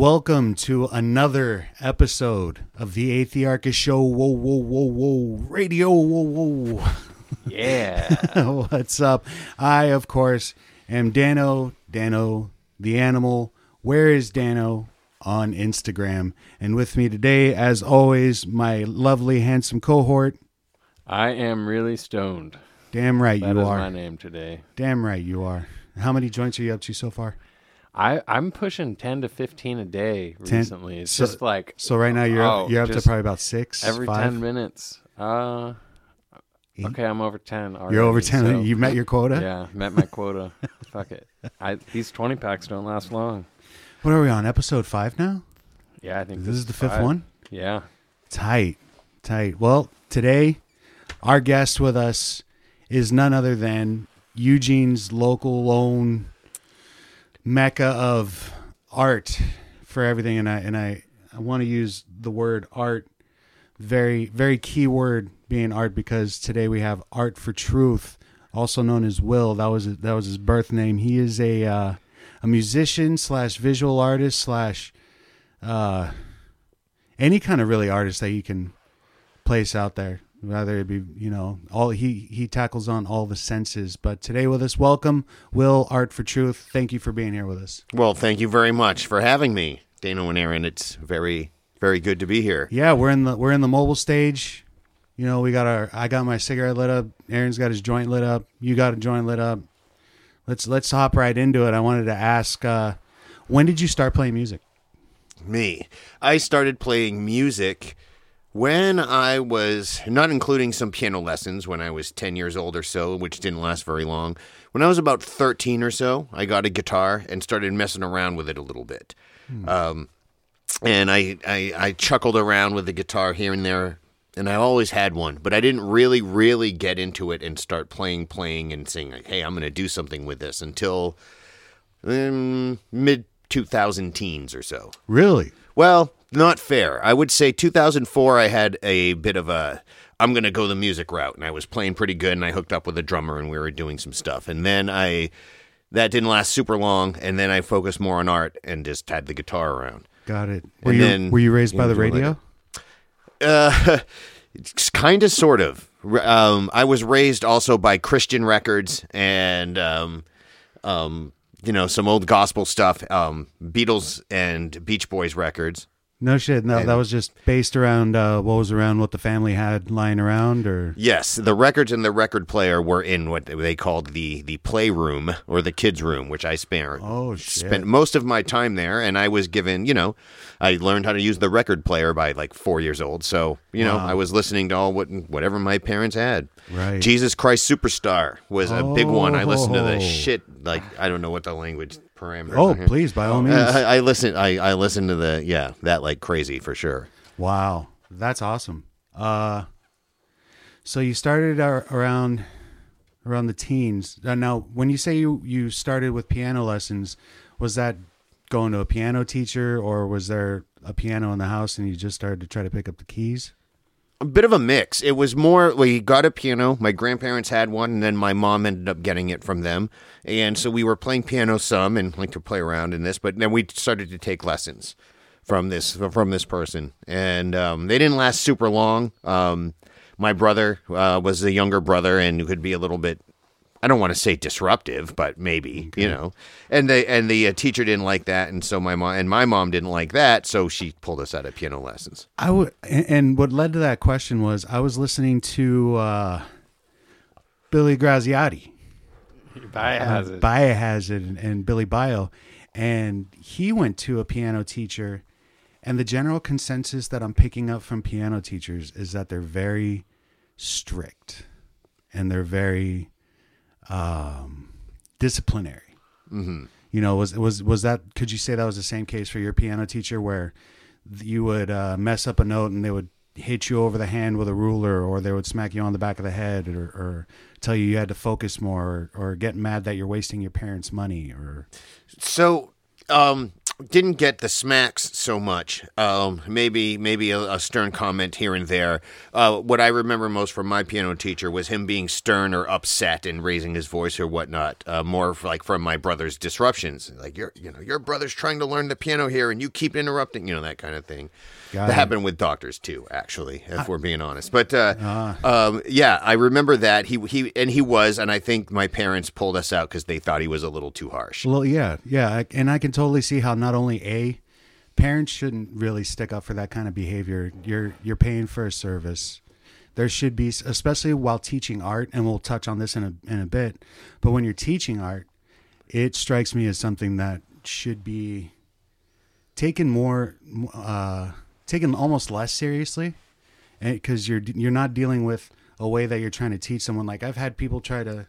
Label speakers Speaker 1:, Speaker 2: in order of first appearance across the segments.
Speaker 1: Welcome to another episode of the Athiarchist Show. Whoa, whoa, whoa, whoa, radio. Whoa, whoa.
Speaker 2: Yeah.
Speaker 1: What's up? I, of course, am Dano, Dano the animal. Where is Dano on Instagram? And with me today, as always, my lovely, handsome cohort.
Speaker 2: I am really stoned.
Speaker 1: Damn right
Speaker 2: That
Speaker 1: you
Speaker 2: is
Speaker 1: are.
Speaker 2: my name today.
Speaker 1: Damn right you are. How many joints are you up to so far?
Speaker 2: I, I'm pushing 10 to 15 a day
Speaker 1: 10
Speaker 2: recently. It's
Speaker 1: so-
Speaker 2: just like
Speaker 1: So right now you're
Speaker 2: Oh,
Speaker 1: up, you're up to probably about six,
Speaker 2: every
Speaker 1: five.
Speaker 2: 10 minutes. Uh,
Speaker 1: Eight?
Speaker 2: okay, I'm over 10 already.
Speaker 1: You're over ten.
Speaker 2: so-
Speaker 1: you met your quota.
Speaker 2: Yeah, met my quota. Fuck it. I, these 20 packs don't last long.
Speaker 1: What are we on? Episode five now.
Speaker 2: Yeah, I think
Speaker 1: This is the fifth
Speaker 2: five.
Speaker 1: one.
Speaker 2: Yeah.
Speaker 1: Tight, tight. Well, today our guest with us is none other than Eugene's local own mecca of art for everything, and I and I I want to use the word art very very key word being art because today we have art for truth also known as will. That was that was his birth name. He is a uh, a musician slash visual artist slash uh any kind of really artist that you can place out there whether it be you know all he he tackles on all the senses. But today with us welcome will art for truth. Thank you for being here with us.
Speaker 3: Well, thank you very much for having me, Dano and Aaron. It's very, very good to be here.
Speaker 1: yeah we're in the we're in the mobile stage. You know we got our i got my cigarette lit up. Aaron's got his joint lit up. You got a joint lit up. Let's let's hop right into it. I wanted to ask uh when did you start playing music?
Speaker 3: Me. I started playing music when I was, not including some piano lessons when I was 10 years old or so, which didn't last very long. When I was about 13 or so, I got a guitar and started messing around with it a little bit. Um, and I, I, I chuckled around with the guitar here and there, and I always had one, but I didn't really, really get into it and start playing, playing, and saying, like, hey, I'm going to do something with this until um, mid 2000 teens or so.
Speaker 1: really
Speaker 3: Well, not fair. I would say 2004, I had a bit of a. I'm going to go the music route. And I was playing pretty good, and I hooked up with a drummer, and we were doing some stuff. And then I. That didn't last super long, and then I focused more on art and just had the guitar around.
Speaker 1: got it were
Speaker 3: And
Speaker 1: you
Speaker 3: then,
Speaker 1: were you raised
Speaker 3: you
Speaker 1: by
Speaker 3: know,
Speaker 1: the
Speaker 3: doing like
Speaker 1: radio
Speaker 3: Uh, it's kind of, sort of. Um, I was raised also by Christian records and, um, um, you know, some old gospel stuff, um, Beatles and Beach Boys records.
Speaker 1: No shit. No, that was just based around uh, what was around what the family had lying around, or
Speaker 3: Yes, the records and the record player were in what they called the the playroom or the kids' room, which I spent
Speaker 1: Oh, shit.
Speaker 3: spent most of my time there, and I was given, you know, I learned how to use the record player by like four years old. So you know,
Speaker 1: Wow.
Speaker 3: I was listening to all what whatever my parents had.
Speaker 1: Right.
Speaker 3: Jesus Christ Superstar was a big one. I listened to
Speaker 1: Oh.
Speaker 3: the shit like I don't know what the language parameters.
Speaker 1: oh, please, by all means.
Speaker 3: I, I listen. I I listened to the yeah that like crazy for sure.
Speaker 1: wow, that's awesome. Uh, so you started ar- around around the teens. Uh, now, when you say you you started with piano lessons, was that going to a piano teacher, or was there a piano in the house and you just started to try to pick up the keys?
Speaker 3: A bit of a mix. It was more we got a piano. My grandparents had one, and then my mom ended up getting it from them. And so we were playing piano some and like to play around in this, but then we started to take lessons from this from this person, and um, they didn't last super long. Um, my brother uh, was the younger brother and could be a little bit. I don't want to say disruptive, but maybe you know. And they and the uh, teacher didn't like that, and so my mom and my mom didn't like that, so she pulled us out of piano lessons.
Speaker 1: I would, and and what led to that question was I was listening to uh, Billy Graziadei.
Speaker 2: Biohazard.
Speaker 1: Biohazard and, and Billy Bio, and he went to a piano teacher, and the general consensus that I'm picking up from piano teachers is that they're very strict, and they're very um, disciplinary. Mm-hmm. You know, was was was that? Could you say that was the same case for your piano teacher, where you would uh, mess up a note and they would hit you over the hand with a ruler, or they would smack you on the back of the head, or, or tell you you had to focus more, or, or get mad that you're wasting your parents' money, or
Speaker 3: So, um, didn't get the smacks so much. Um, maybe maybe a, a stern comment here and there. Uh, what I remember most from my piano teacher was him being stern or upset and raising his voice or whatnot. Uh, more like from my brother's disruptions, like your you know your brother's trying to learn the piano here and you keep interrupting, you know that kind of thing.
Speaker 1: Got
Speaker 3: that
Speaker 1: it.
Speaker 3: happened with doctors too, actually, if we're being honest. But uh, um, yeah, I remember that he he and he was, and I think my parents pulled us out because they thought he was a little too harsh.
Speaker 1: Well, yeah, yeah, I- and I can totally see how not only a parents shouldn't really stick up for that kind of behavior. You're you're paying for a service. There should be, especially while teaching art, and we'll touch on this in a in a bit. But when you're teaching art, it strikes me as something that should be taken more, uh, taken almost less seriously, eh, because you're you're not dealing with a way that you're trying to teach someone. Like I've had people try to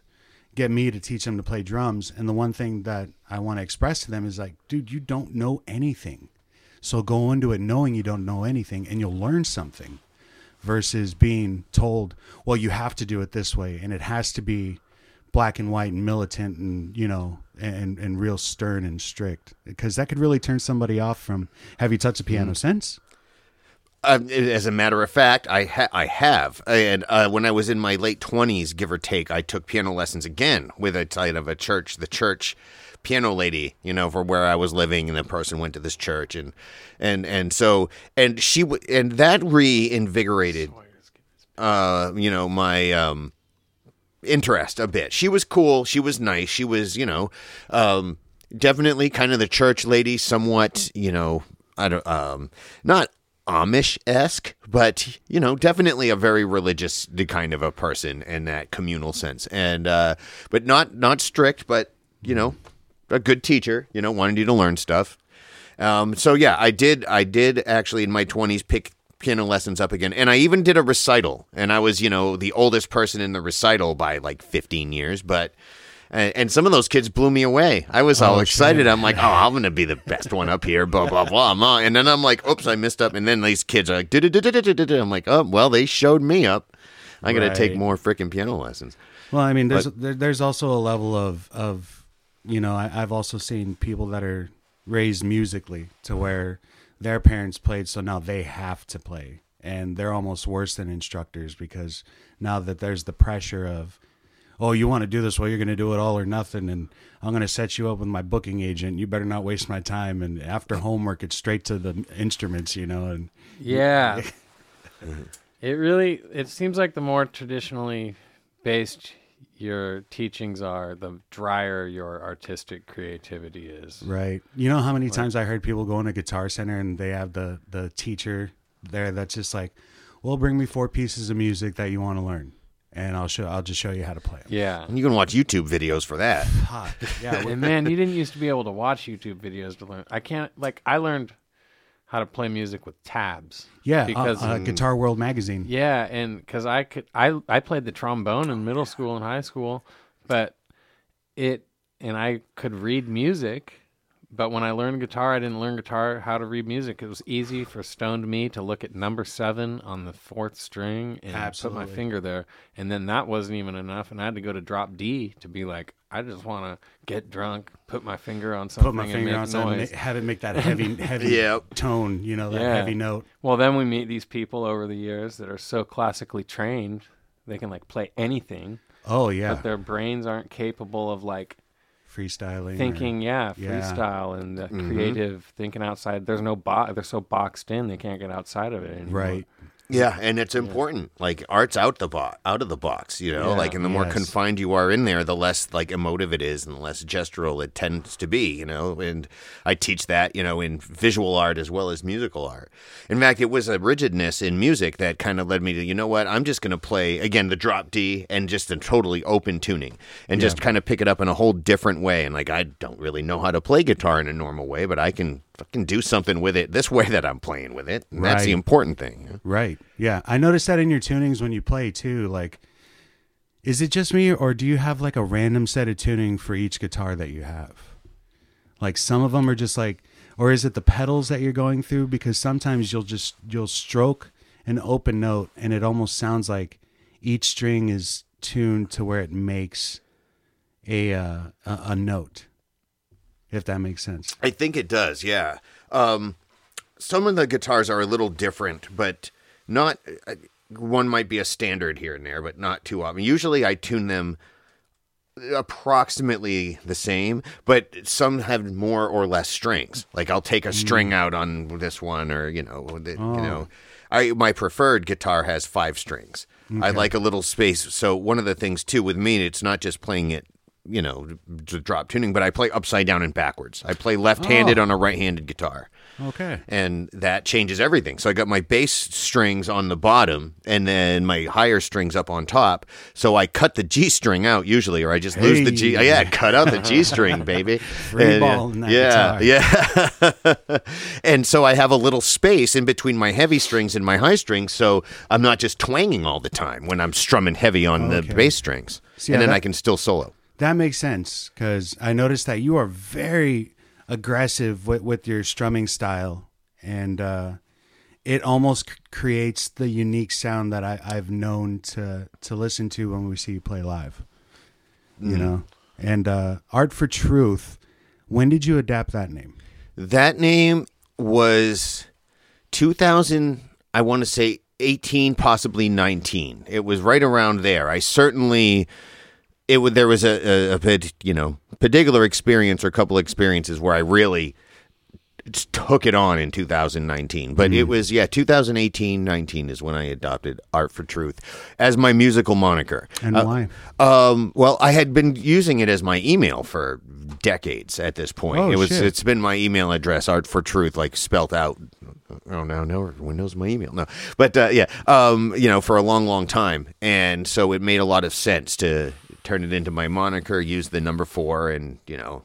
Speaker 1: get me to teach them to play drums, and the one thing that I want to express to them is like, dude, you don't know anything, so go into it knowing you don't know anything, and you'll learn something. Versus being told, well, you have to do it this way, and it has to be black and white and militant and you know and and real stern and strict because that could really turn somebody off from have you touched a piano mm-hmm. since
Speaker 3: Uh, as a matter of fact, I ha- I have, and uh, when I was in my late twenties, give or take, I took piano lessons again with a kind of a church, the church piano lady, you know, for where I was living, and the person went to this church, and and and so and she w- and that reinvigorated, uh, you know, my um interest a bit. She was cool. She was nice. She was, you know, um, definitely kind of the church lady, somewhat, you know, I don't, um, not Amish esque, but you know, definitely a very religious kind of a person in that communal sense, and uh, but not not strict, but you know, a good teacher. You know, wanted you to learn stuff. Um, so yeah, I did. I did actually in my twenties pick piano lessons up again, and I even did a recital. And I was, you know, the oldest person in the recital by like fifteen years, but. And, and some of those kids blew me away. I was all
Speaker 1: Oh,
Speaker 3: excited.
Speaker 1: shit.
Speaker 3: I'm like, oh, I'm going to be the best one up here, blah, blah, blah. blah. And then I'm like, oops, I missed up. And then these kids are like, I'm like, oh, well, they showed me up. I got to take more freaking piano lessons.
Speaker 1: Well, I mean, there's there, there's also a level of of you know I, I've also seen people that are raised musically to where their parents played, so now they have to play, and they're almost worse than instructors because now that there's the pressure of oh you want to do this well you're going to do it all or nothing and i'm going to set you up with my booking agent you better not waste my time and after homework it's straight to the instruments you know and
Speaker 2: Yeah. it really it seems like the more traditionally based your teachings are, the drier your artistic creativity is.
Speaker 1: Right. You know how many times I heard people go in a guitar center and they have the the teacher there that's just like, "Well, bring me four pieces of music that you want to learn, and I'll show I'll just show you how to play them."
Speaker 2: Yeah.
Speaker 3: And you can watch YouTube videos for that.
Speaker 1: Hot. Yeah.
Speaker 2: and man, you didn't used to be able to watch YouTube videos to learn. I can't like I learned how to play music with tabs.
Speaker 1: Yeah.
Speaker 2: because
Speaker 1: uh, uh, Guitar World magazine.
Speaker 2: yeah, and because I could I I played the trombone in middle school and high school, but it and I could read music. But when I learned guitar, I didn't learn guitar how to read music. It was easy for stoned me to look at number seven on the fourth string and put my finger there, and then that wasn't even enough, and I had to go to drop D to be like, I just want to get drunk, put my finger on something,
Speaker 1: Put my
Speaker 2: and
Speaker 1: finger
Speaker 2: make
Speaker 1: on something,
Speaker 2: noise.
Speaker 1: ma- have it make that heavy, heavy
Speaker 3: Yep.
Speaker 1: tone. You know that
Speaker 2: Yeah.
Speaker 1: heavy note.
Speaker 2: Well, then we meet these people over the years that are so classically trained, they can like play anything,
Speaker 1: Oh yeah,
Speaker 2: but their brains aren't capable of like
Speaker 1: freestyling.
Speaker 2: thinking, yeah,
Speaker 1: Yeah.
Speaker 2: freestyle and the mm-hmm. creative thinking outside. There's no box. They're so boxed in, they can't get outside of it anymore.
Speaker 1: right.
Speaker 3: Yeah, and it's important. Like art's out the box, out of the box. You know,
Speaker 2: Yeah.
Speaker 3: like and the more
Speaker 1: Yes.
Speaker 3: confined you are in there, the less like emotive it is, and the less gestural it tends to be. You know, and I teach that you know in visual art as well as musical art. In fact, it was a rigidness in music that kind of led me to you know what I'm just going to play again the drop D and just a totally open tuning and just kind of pick it up in a whole different way. And like I don't really know how to play guitar in a normal way, but I can fucking do something with it this way that I'm playing with it. And that's the important thing.
Speaker 1: Right. Yeah. I noticed that in your tunings when you play too. Like, is it just me or do you have like a random set of tuning for each guitar that you have? Like some of them are just like, or is it the pedals that you're going through? Because sometimes you'll just, you'll stroke an open note and it almost sounds like each string is tuned to where it makes a, uh, a, a note. If that makes sense.
Speaker 3: I think it does, yeah. Um, some of the guitars are a little different, but not. Uh, one might be a standard here and there, but not too often. Usually, I tune them approximately the same, but some have more or less strings. Like I'll take a string out on this one, or you know, the, you know, I my preferred guitar has five strings. I like a little space. So one of the things too with me, it's not just playing it. You know, to drop tuning, but I play upside down and backwards. I play left-handed oh. on a right-handed guitar
Speaker 1: Okay.
Speaker 3: and that changes everything. So I got my bass strings on the bottom and then my higher strings up on top. So I cut the G string out usually, or I just lose the G.
Speaker 1: Hey.
Speaker 3: Yeah, cut out the G string, baby.
Speaker 1: Free
Speaker 3: And, uh,
Speaker 1: ball in that
Speaker 3: yeah,
Speaker 1: guitar.
Speaker 3: yeah. and so I have a little space in between my heavy strings and my high strings, so I'm not just twanging all the time when I'm strumming heavy on
Speaker 1: Okay.
Speaker 3: the bass strings,
Speaker 1: See,
Speaker 3: and then
Speaker 1: that-
Speaker 3: I can still solo.
Speaker 1: That makes sense because I noticed that you are very aggressive with, with your strumming style, and uh, it almost c- creates the unique sound that I, I've known to to listen to when we see you play live. You know, and uh, Art for Truth. When did you adapt that name?
Speaker 3: That name was 2000, I want to say 18, possibly 19. It was right around there. I certainly, it would, there was a, a, a bit, you know, particular experience or a couple experiences where I really took it on in 2019. But it was, yeah, 2018, 19 is when I adopted Art for Truth as my musical moniker.
Speaker 1: And
Speaker 3: Uh,
Speaker 1: why?
Speaker 3: um, well, I had been using it as my email for decades at this point.
Speaker 1: Oh,
Speaker 3: it was
Speaker 1: shit.
Speaker 3: it's been my email address, art for truth, like spelt out. Oh no, no, everyone knows my email. No, but uh, yeah, um, you know, for a long, long time, and so it made a lot of sense to turn it into my moniker, use the number four, and you know,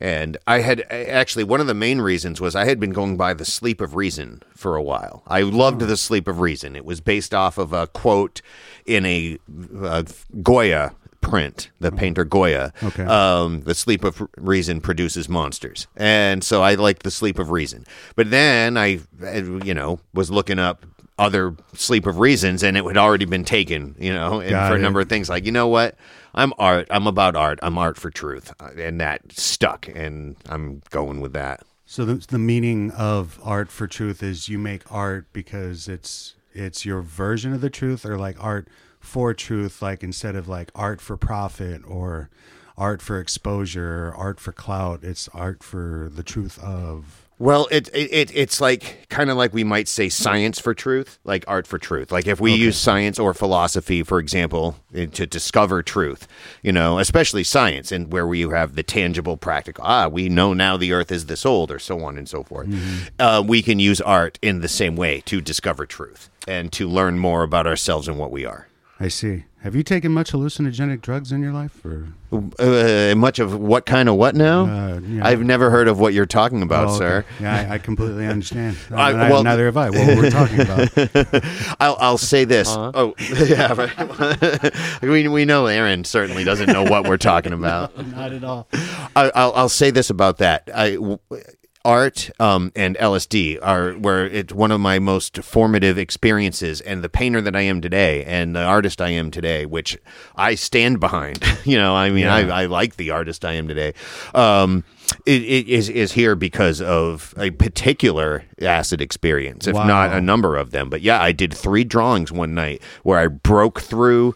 Speaker 3: and I had actually one of the main reasons was I had been going by the Sleep of Reason for a while. I loved the Sleep of Reason. It was based off of a quote in a, uh Goya print, the painter Goya.
Speaker 1: Okay.
Speaker 3: Um, the Sleep of Reason produces monsters, and so I liked the Sleep of Reason. But then I, uh, you know, was looking up other Sleep of Reasons, and it had already been taken. You know, and
Speaker 1: Got
Speaker 3: for a
Speaker 1: it.
Speaker 3: number of things like you know what. I'm art. I'm about art. I'm art for truth, Uh, and that stuck, and I'm going with that.
Speaker 1: So the, the meaning of art for truth is you make art because it's it's your version of the truth, or like art for truth, like instead of like art for profit or art for exposure or art for clout, it's art for the truth of.
Speaker 3: Well, it, it, it it's like kind of like we might say science for truth, like art for truth. Like if we use science or philosophy, for example, eh, to discover truth, you know, especially science, and where we have the tangible, practical. Ah, we know now the Earth is this old, or so on and so forth. Uh, we can use art in the same way to discover truth and to learn more about ourselves and what we are.
Speaker 1: I see. Have you taken much hallucinogenic drugs in your life, or
Speaker 3: Uh, much of what kind of what now?
Speaker 1: Uh, yeah.
Speaker 3: I've never heard of what you're talking about,
Speaker 1: Oh, okay.
Speaker 3: sir.
Speaker 1: Yeah, I, I completely understand.
Speaker 3: I-
Speaker 1: I-
Speaker 3: well-
Speaker 1: neither have I. What we're talking about.
Speaker 3: I'll, I'll say this. Oh, yeah. Right. we, we know Aaron certainly doesn't know what we're talking about.
Speaker 1: Not at all.
Speaker 3: I, I'll, I'll say this about that. I, w- art um, and LSD are where it's one of my most formative experiences, and the painter that I am today, and the artist I am today, which I stand behind. you know, I mean,
Speaker 1: Yeah.
Speaker 3: I, I like the artist I am today. Um, it, it is is here because of a particular acid experience, if not a number of them. But yeah, I did three drawings one night where I broke through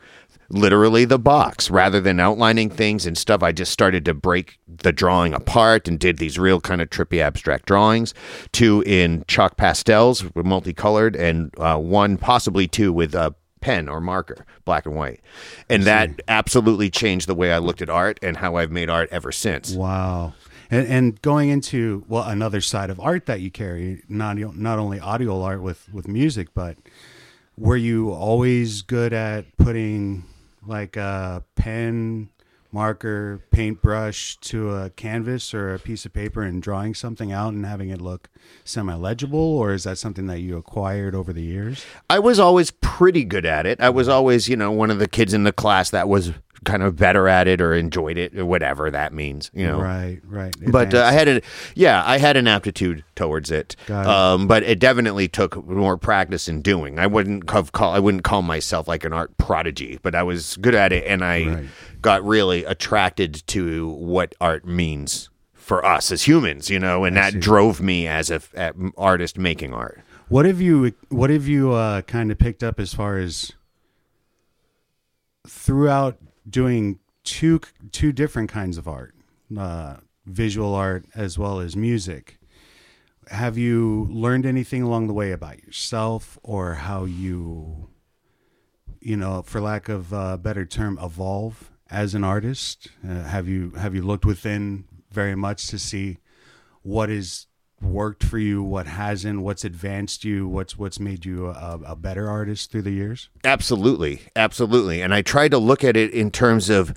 Speaker 3: literally the box. Rather than outlining things and stuff i just started to break the drawing apart and did these real kind of trippy abstract drawings. Two in chalk pastels multicolored and uh, one possibly two with a pen or marker black and white. And that absolutely changed the way i looked at art and how i've made art ever since.
Speaker 1: Wow. And, and going into well another side of art that you carry, not not only audio art with with music, but were you always good at putting like a pen, marker, paintbrush to a canvas or a piece of paper and drawing something out and having it look semi legible, or is that something that you acquired over the years?
Speaker 3: I was always pretty good at it. I was mm-hmm. always, you know, one of the kids in the class that was kind of better at it or enjoyed it or whatever that means, you know.
Speaker 1: Right, right.
Speaker 3: But uh, I had a yeah, I had an aptitude towards it.
Speaker 1: It.
Speaker 3: Um, but it definitely took more practice in doing. I wouldn't have call I wouldn't call myself like an art prodigy, but I was good at it, and I
Speaker 1: Right.
Speaker 3: got really attracted to what art means for us as humans, you know, and that
Speaker 1: see.
Speaker 3: drove me as a f- a artist making art.
Speaker 1: What have you What have you uh, kind of picked up as far as throughout doing two two different kinds of art, uh, visual art as well as music? Have you learned anything along the way about yourself or how you, you know, for lack of a better term, evolve as an artist? Uh, have you have you looked within very much to see what is worked for you, what hasn't, what's advanced you, what's what's made you a, a better artist through the years?
Speaker 3: Absolutely, absolutely. And I try to look at it in terms of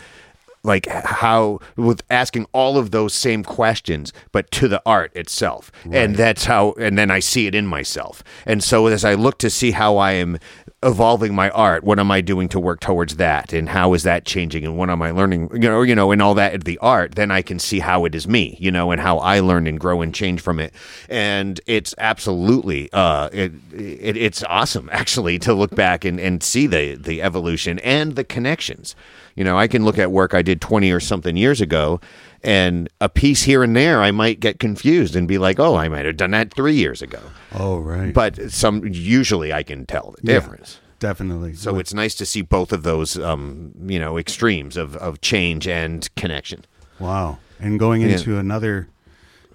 Speaker 3: like how with asking all of those same questions but to the art itself and that's how and then i see it in myself and so as i look to see how i am evolving my art? What am i doing to work towards that? And how is that changing? And what am i learning? You know you know and all that the art then i can see how it is me you know and how i learn and grow and change from it. And it's absolutely uh it, it it's awesome actually to look back and and see the the evolution and the connections. You know, I can look at work I did 20 or something years ago and a piece here and there I might get confused and be like, "Oh, I might have done that 3 years ago."
Speaker 1: Oh, right.
Speaker 3: But some usually I can tell the
Speaker 1: Yeah,
Speaker 3: difference.
Speaker 1: definitely.
Speaker 3: So it's nice to see both of those um, you know, extremes of of change and connection.
Speaker 1: Wow. And going
Speaker 3: Yeah.
Speaker 1: into another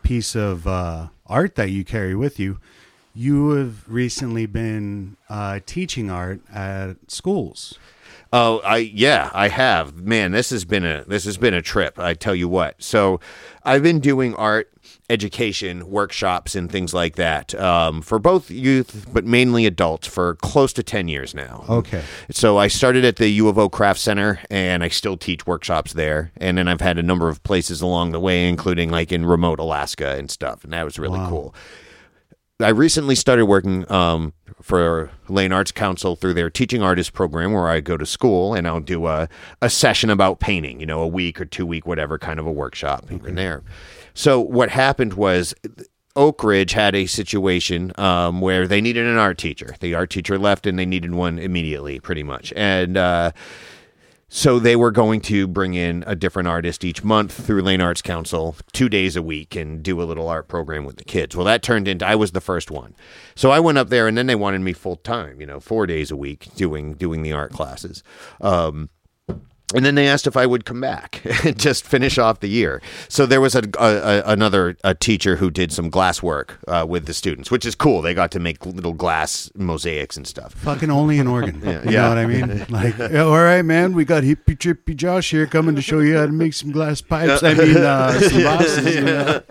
Speaker 1: piece of uh, art that you carry with you, you have recently been uh, teaching art at schools.
Speaker 3: Oh, I yeah, I have. Man, this has been a this has been a trip. I tell you what. So, I've been doing art education workshops and things like that um, for both youth, but mainly adults, for close to ten years now.
Speaker 1: Okay.
Speaker 3: So I started at the U of O Craft Center, and I still teach workshops there. And then I've had a number of places along the way, including like in remote Alaska and stuff, and that was really
Speaker 1: Wow.
Speaker 3: cool. I recently started working um, for Lane Arts Council through their teaching artist program, where I go to school and I'll do a, a session about painting, you know, a week or two week, whatever kind of a workshop here and there. So what happened was Oakridge had a situation um, where they needed an art teacher. The art teacher left, and they needed one immediately, pretty much, and. Uh, so they were going to bring in a different artist each month through Lane Arts Council, two days a week, and do a little art program with the kids. Well, that turned into I was the first one, so I went up there, and then they wanted me full time, you know, four days a week doing doing the art classes. Um, and then they asked if I would come back and just finish off the year. So there was a, a, a another a teacher who did some glass work uh, with the students, which is cool. They got to make little glass mosaics and stuff.
Speaker 1: Fucking only in Oregon. You
Speaker 3: yeah.
Speaker 1: know what I mean? Like, yeah, all right, man, we got hippie trippy Josh here coming to show you how to make some glass pipes. I mean, uh, some vases. You, know?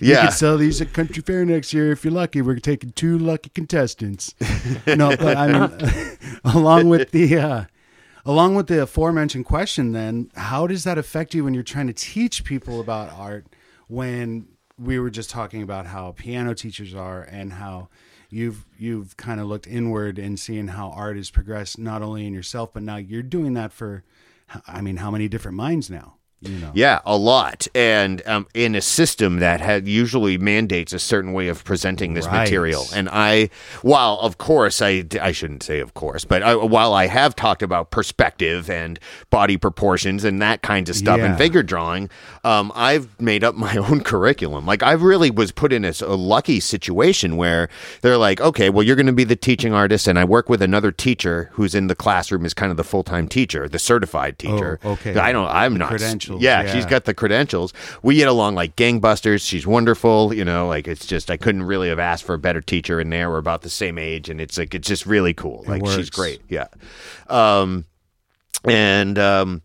Speaker 1: you can sell these at Country Fair next year if you're lucky. We're taking two lucky contestants. no, but I mean, along with the. Uh, Along with the aforementioned question, then, how does that affect you when you're trying to teach people about art? When we were just talking about how piano teachers are and how you've you've kind of looked inward and seeing how art has progressed not only in yourself but now you're doing that for, I mean, how many different minds now? You know,
Speaker 3: Yeah, a lot, and um, in a system that had usually mandates a certain way of presenting this
Speaker 1: Right.
Speaker 3: material. And I, while of course I, I shouldn't say of course, but I, while I have talked about perspective and body proportions and that kinds of stuff and figure drawing, um, I've made up my own curriculum. Like I really was put in a lucky situation where they're like, okay, well you're going to be the teaching artist, and I work with another teacher who's in the classroom as kind of the full time teacher, the certified teacher.
Speaker 1: Oh, okay.
Speaker 3: I don't. I'm not.
Speaker 1: Credentials,
Speaker 3: Yeah,
Speaker 1: yeah.
Speaker 3: she's got the credentials. We get along like gangbusters. She's wonderful. You know, like it's just I couldn't really have asked for a better teacher in there. We're about the same age, and it's like it's just really cool. Like she's great. Yeah. Um, and um,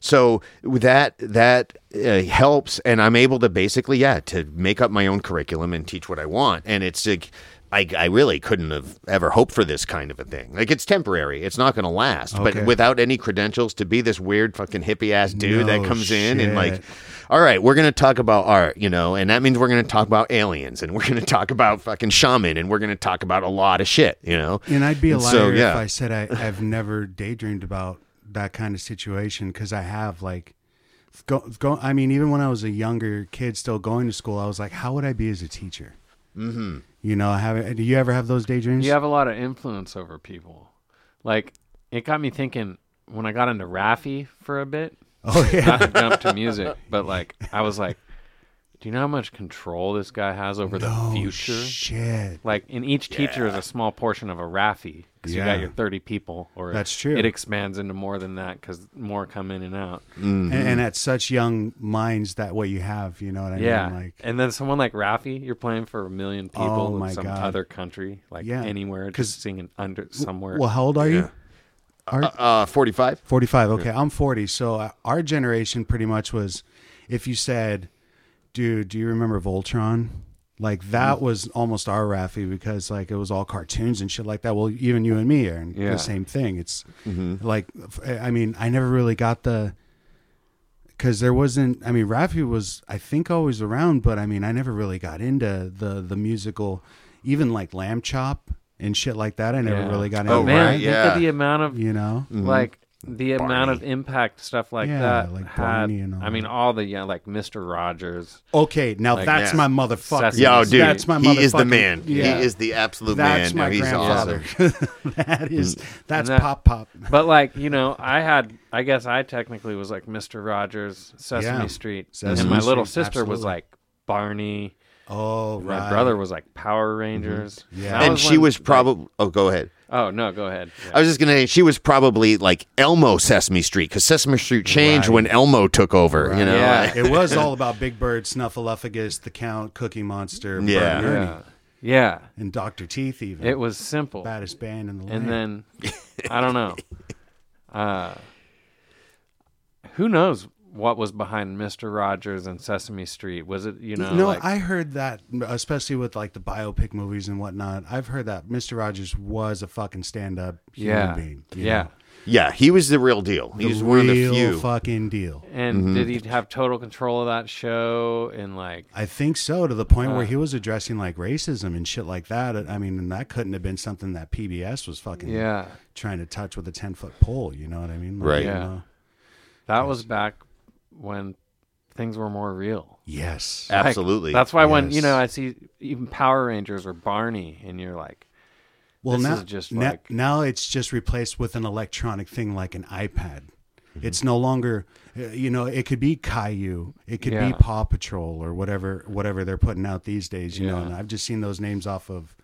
Speaker 3: so that that uh, helps, and I'm able to basically yeah to make up my own curriculum and teach what I want, and it's like. I, I really couldn't have ever hoped for this kind of a thing. Like it's temporary; it's not going to last.
Speaker 1: Okay.
Speaker 3: But without any credentials, to be this weird fucking hippie ass dude that
Speaker 1: No
Speaker 3: comes in and like all right, we're going to talk about art, you know, and that means we're going to talk about aliens and we're going to talk about fucking shaman and we're going to talk about a lot of shit, you know.
Speaker 1: And I'd be a liar
Speaker 3: so,
Speaker 1: if. I said I, I've never daydreamed about that kind of situation because I have like go, go I mean even when I was a younger kid still going to school I was like how would I be as a teacher mm-hmm. you know I have do you ever have those daydreams
Speaker 2: You have a lot of influence over people. Like it got me thinking when I got into Raffi for a bit.
Speaker 1: oh yeah
Speaker 2: Not to jump to music, but like I was like, do you know how much control this guy has over the
Speaker 1: No
Speaker 2: future?
Speaker 1: shit.
Speaker 2: Like, in each teacher is a small portion of a Raffi because you got your 30 people, or
Speaker 1: That's true.
Speaker 2: It expands into more than that because more come in and out.
Speaker 1: And, and at such young minds, that what you have, you know what I
Speaker 2: yeah,
Speaker 1: mean? Like,
Speaker 2: and then someone like Raffi, you're playing for a million people
Speaker 1: Oh,
Speaker 2: in
Speaker 1: my
Speaker 2: some
Speaker 1: God.
Speaker 2: other country, like
Speaker 1: Yeah,
Speaker 2: anywhere,
Speaker 1: 'cause-
Speaker 2: just singing under somewhere.
Speaker 1: well, how old are you?
Speaker 3: Yeah.
Speaker 1: Art?
Speaker 3: Uh, 45.
Speaker 1: 45. Okay, I'm 40. So uh, our generation pretty much was if you said, dude, do you remember Voltron? Like that
Speaker 2: Mm-hmm.
Speaker 1: was almost our Raffi because like it was all cartoons and shit like that. Well, even you and me are
Speaker 2: Yeah.
Speaker 1: the same thing. It's like, I mean, I never really got the, because there wasn't, I mean, Raffi was, I think, always around, but I mean, I never really got into the, the musical, even like Lamb Chop and shit like that. I never
Speaker 2: Yeah.
Speaker 1: really got
Speaker 2: But
Speaker 1: into,
Speaker 2: man,
Speaker 3: right,
Speaker 2: think
Speaker 3: yeah.
Speaker 2: of the amount of
Speaker 1: you know?
Speaker 2: like the amount of impact stuff like
Speaker 1: Yeah,
Speaker 2: that
Speaker 1: like
Speaker 2: had.
Speaker 1: And all
Speaker 2: I mean,
Speaker 1: that.
Speaker 2: all the yeah, like Mister Rogers.
Speaker 1: Okay, now
Speaker 2: Like,
Speaker 1: that's
Speaker 3: yeah.
Speaker 1: my motherfucker.
Speaker 2: Sesame
Speaker 3: Yo, dude,
Speaker 1: that's my
Speaker 3: he is the man.
Speaker 1: Yeah.
Speaker 3: He is the absolute
Speaker 1: That's
Speaker 3: man.
Speaker 1: my
Speaker 3: No, he's
Speaker 1: grandfather.
Speaker 3: awesome.
Speaker 1: that is that's
Speaker 2: that-
Speaker 1: pop pop.
Speaker 2: But like you know, I had. I guess I technically was like Mister Rogers, Sesame
Speaker 1: Yeah.
Speaker 2: Street,
Speaker 1: Sesame
Speaker 2: and my little
Speaker 1: Street,
Speaker 2: sister was like Barney.
Speaker 1: Oh, right.
Speaker 2: My brother was like Power mm-hmm. Rangers.
Speaker 1: Yeah.
Speaker 2: That
Speaker 3: and she
Speaker 2: when,
Speaker 3: was
Speaker 2: like-
Speaker 3: probably. oh, go ahead.
Speaker 2: Oh no, go ahead. Yeah.
Speaker 3: I was just gonna say she was probably like Elmo Sesame Street because Sesame Street changed
Speaker 1: Right.
Speaker 3: when Elmo took over. You know,
Speaker 2: Yeah.
Speaker 1: it was all about Big Bird, Snuffleupagus, the Count, Cookie Monster, Bert
Speaker 3: Yeah.
Speaker 1: and Ernie,
Speaker 2: yeah, yeah.
Speaker 1: and Doctor Teeth. Even
Speaker 2: It was simple.
Speaker 1: baddest band in the
Speaker 2: and then I don't know. Uh, who knows what was behind Mister Rogers and Sesame Street? Was it you know?
Speaker 1: no,
Speaker 2: like,
Speaker 1: I heard that, especially with like the biopic movies and whatnot. I've heard that Mr. Rogers was a fucking stand-up human
Speaker 2: yeah,
Speaker 1: being. you
Speaker 2: yeah.
Speaker 1: know?
Speaker 3: yeah, he was the real deal. He
Speaker 1: the
Speaker 3: was one of the
Speaker 1: real
Speaker 3: few.
Speaker 1: fucking deal.
Speaker 2: And did he have total control of that show? And like,
Speaker 1: I think so, to the point where
Speaker 2: Uh.
Speaker 1: he was addressing like racism and shit like that. I mean, and that couldn't have been something that PBS was fucking
Speaker 2: yeah,
Speaker 1: trying to touch with a ten foot pole. You know what I mean? Like,
Speaker 3: Right.
Speaker 1: you
Speaker 2: Yeah.
Speaker 1: know?
Speaker 2: that was back when things were more real.
Speaker 1: Yes.
Speaker 2: Like,
Speaker 3: Absolutely.
Speaker 2: that's why when you know I see even Power Rangers or Barney, and you're like,
Speaker 1: Well,
Speaker 2: this
Speaker 1: now,
Speaker 2: is just
Speaker 1: now,
Speaker 2: like-
Speaker 1: now it's just replaced with an electronic thing like an iPad.
Speaker 2: Mm-hmm.
Speaker 1: It's no longer, uh, you know, it could be Caillou, it could
Speaker 2: Yeah.
Speaker 1: be Paw Patrol or whatever, whatever they're putting out these days. You know, and I've just seen those names off of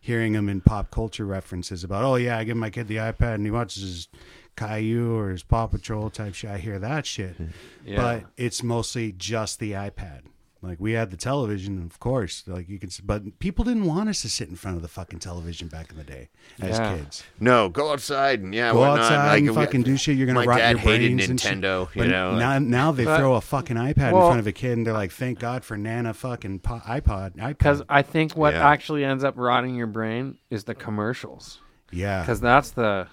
Speaker 1: hearing them in pop culture references about, oh yeah, I give my kid the iPad and he watches his Caillou or his Paw Patrol type shit. I hear that shit, hmm.
Speaker 2: yeah,
Speaker 1: but it's mostly just the iPad. Like we had the television, of course. Like you can, but people didn't want us to sit in front of the fucking television back in the day as
Speaker 2: Yeah.
Speaker 1: kids.
Speaker 3: no, go outside and yeah,
Speaker 1: Go
Speaker 3: whatnot.
Speaker 1: outside
Speaker 3: Like,
Speaker 1: and fucking do shit. You're gonna
Speaker 3: my
Speaker 1: rot
Speaker 3: dad
Speaker 1: your
Speaker 3: hated
Speaker 1: brains and shit.
Speaker 3: Nintendo. You
Speaker 1: But
Speaker 3: know,
Speaker 1: now, now they
Speaker 2: But-
Speaker 1: throw a fucking iPad
Speaker 2: Well-
Speaker 1: in front of a kid and they're like, "Thank God for Nana fucking iPod."
Speaker 2: because. I think what
Speaker 3: Yeah.
Speaker 2: actually ends up rotting your brain is the commercials.
Speaker 1: yeah,
Speaker 2: because that's the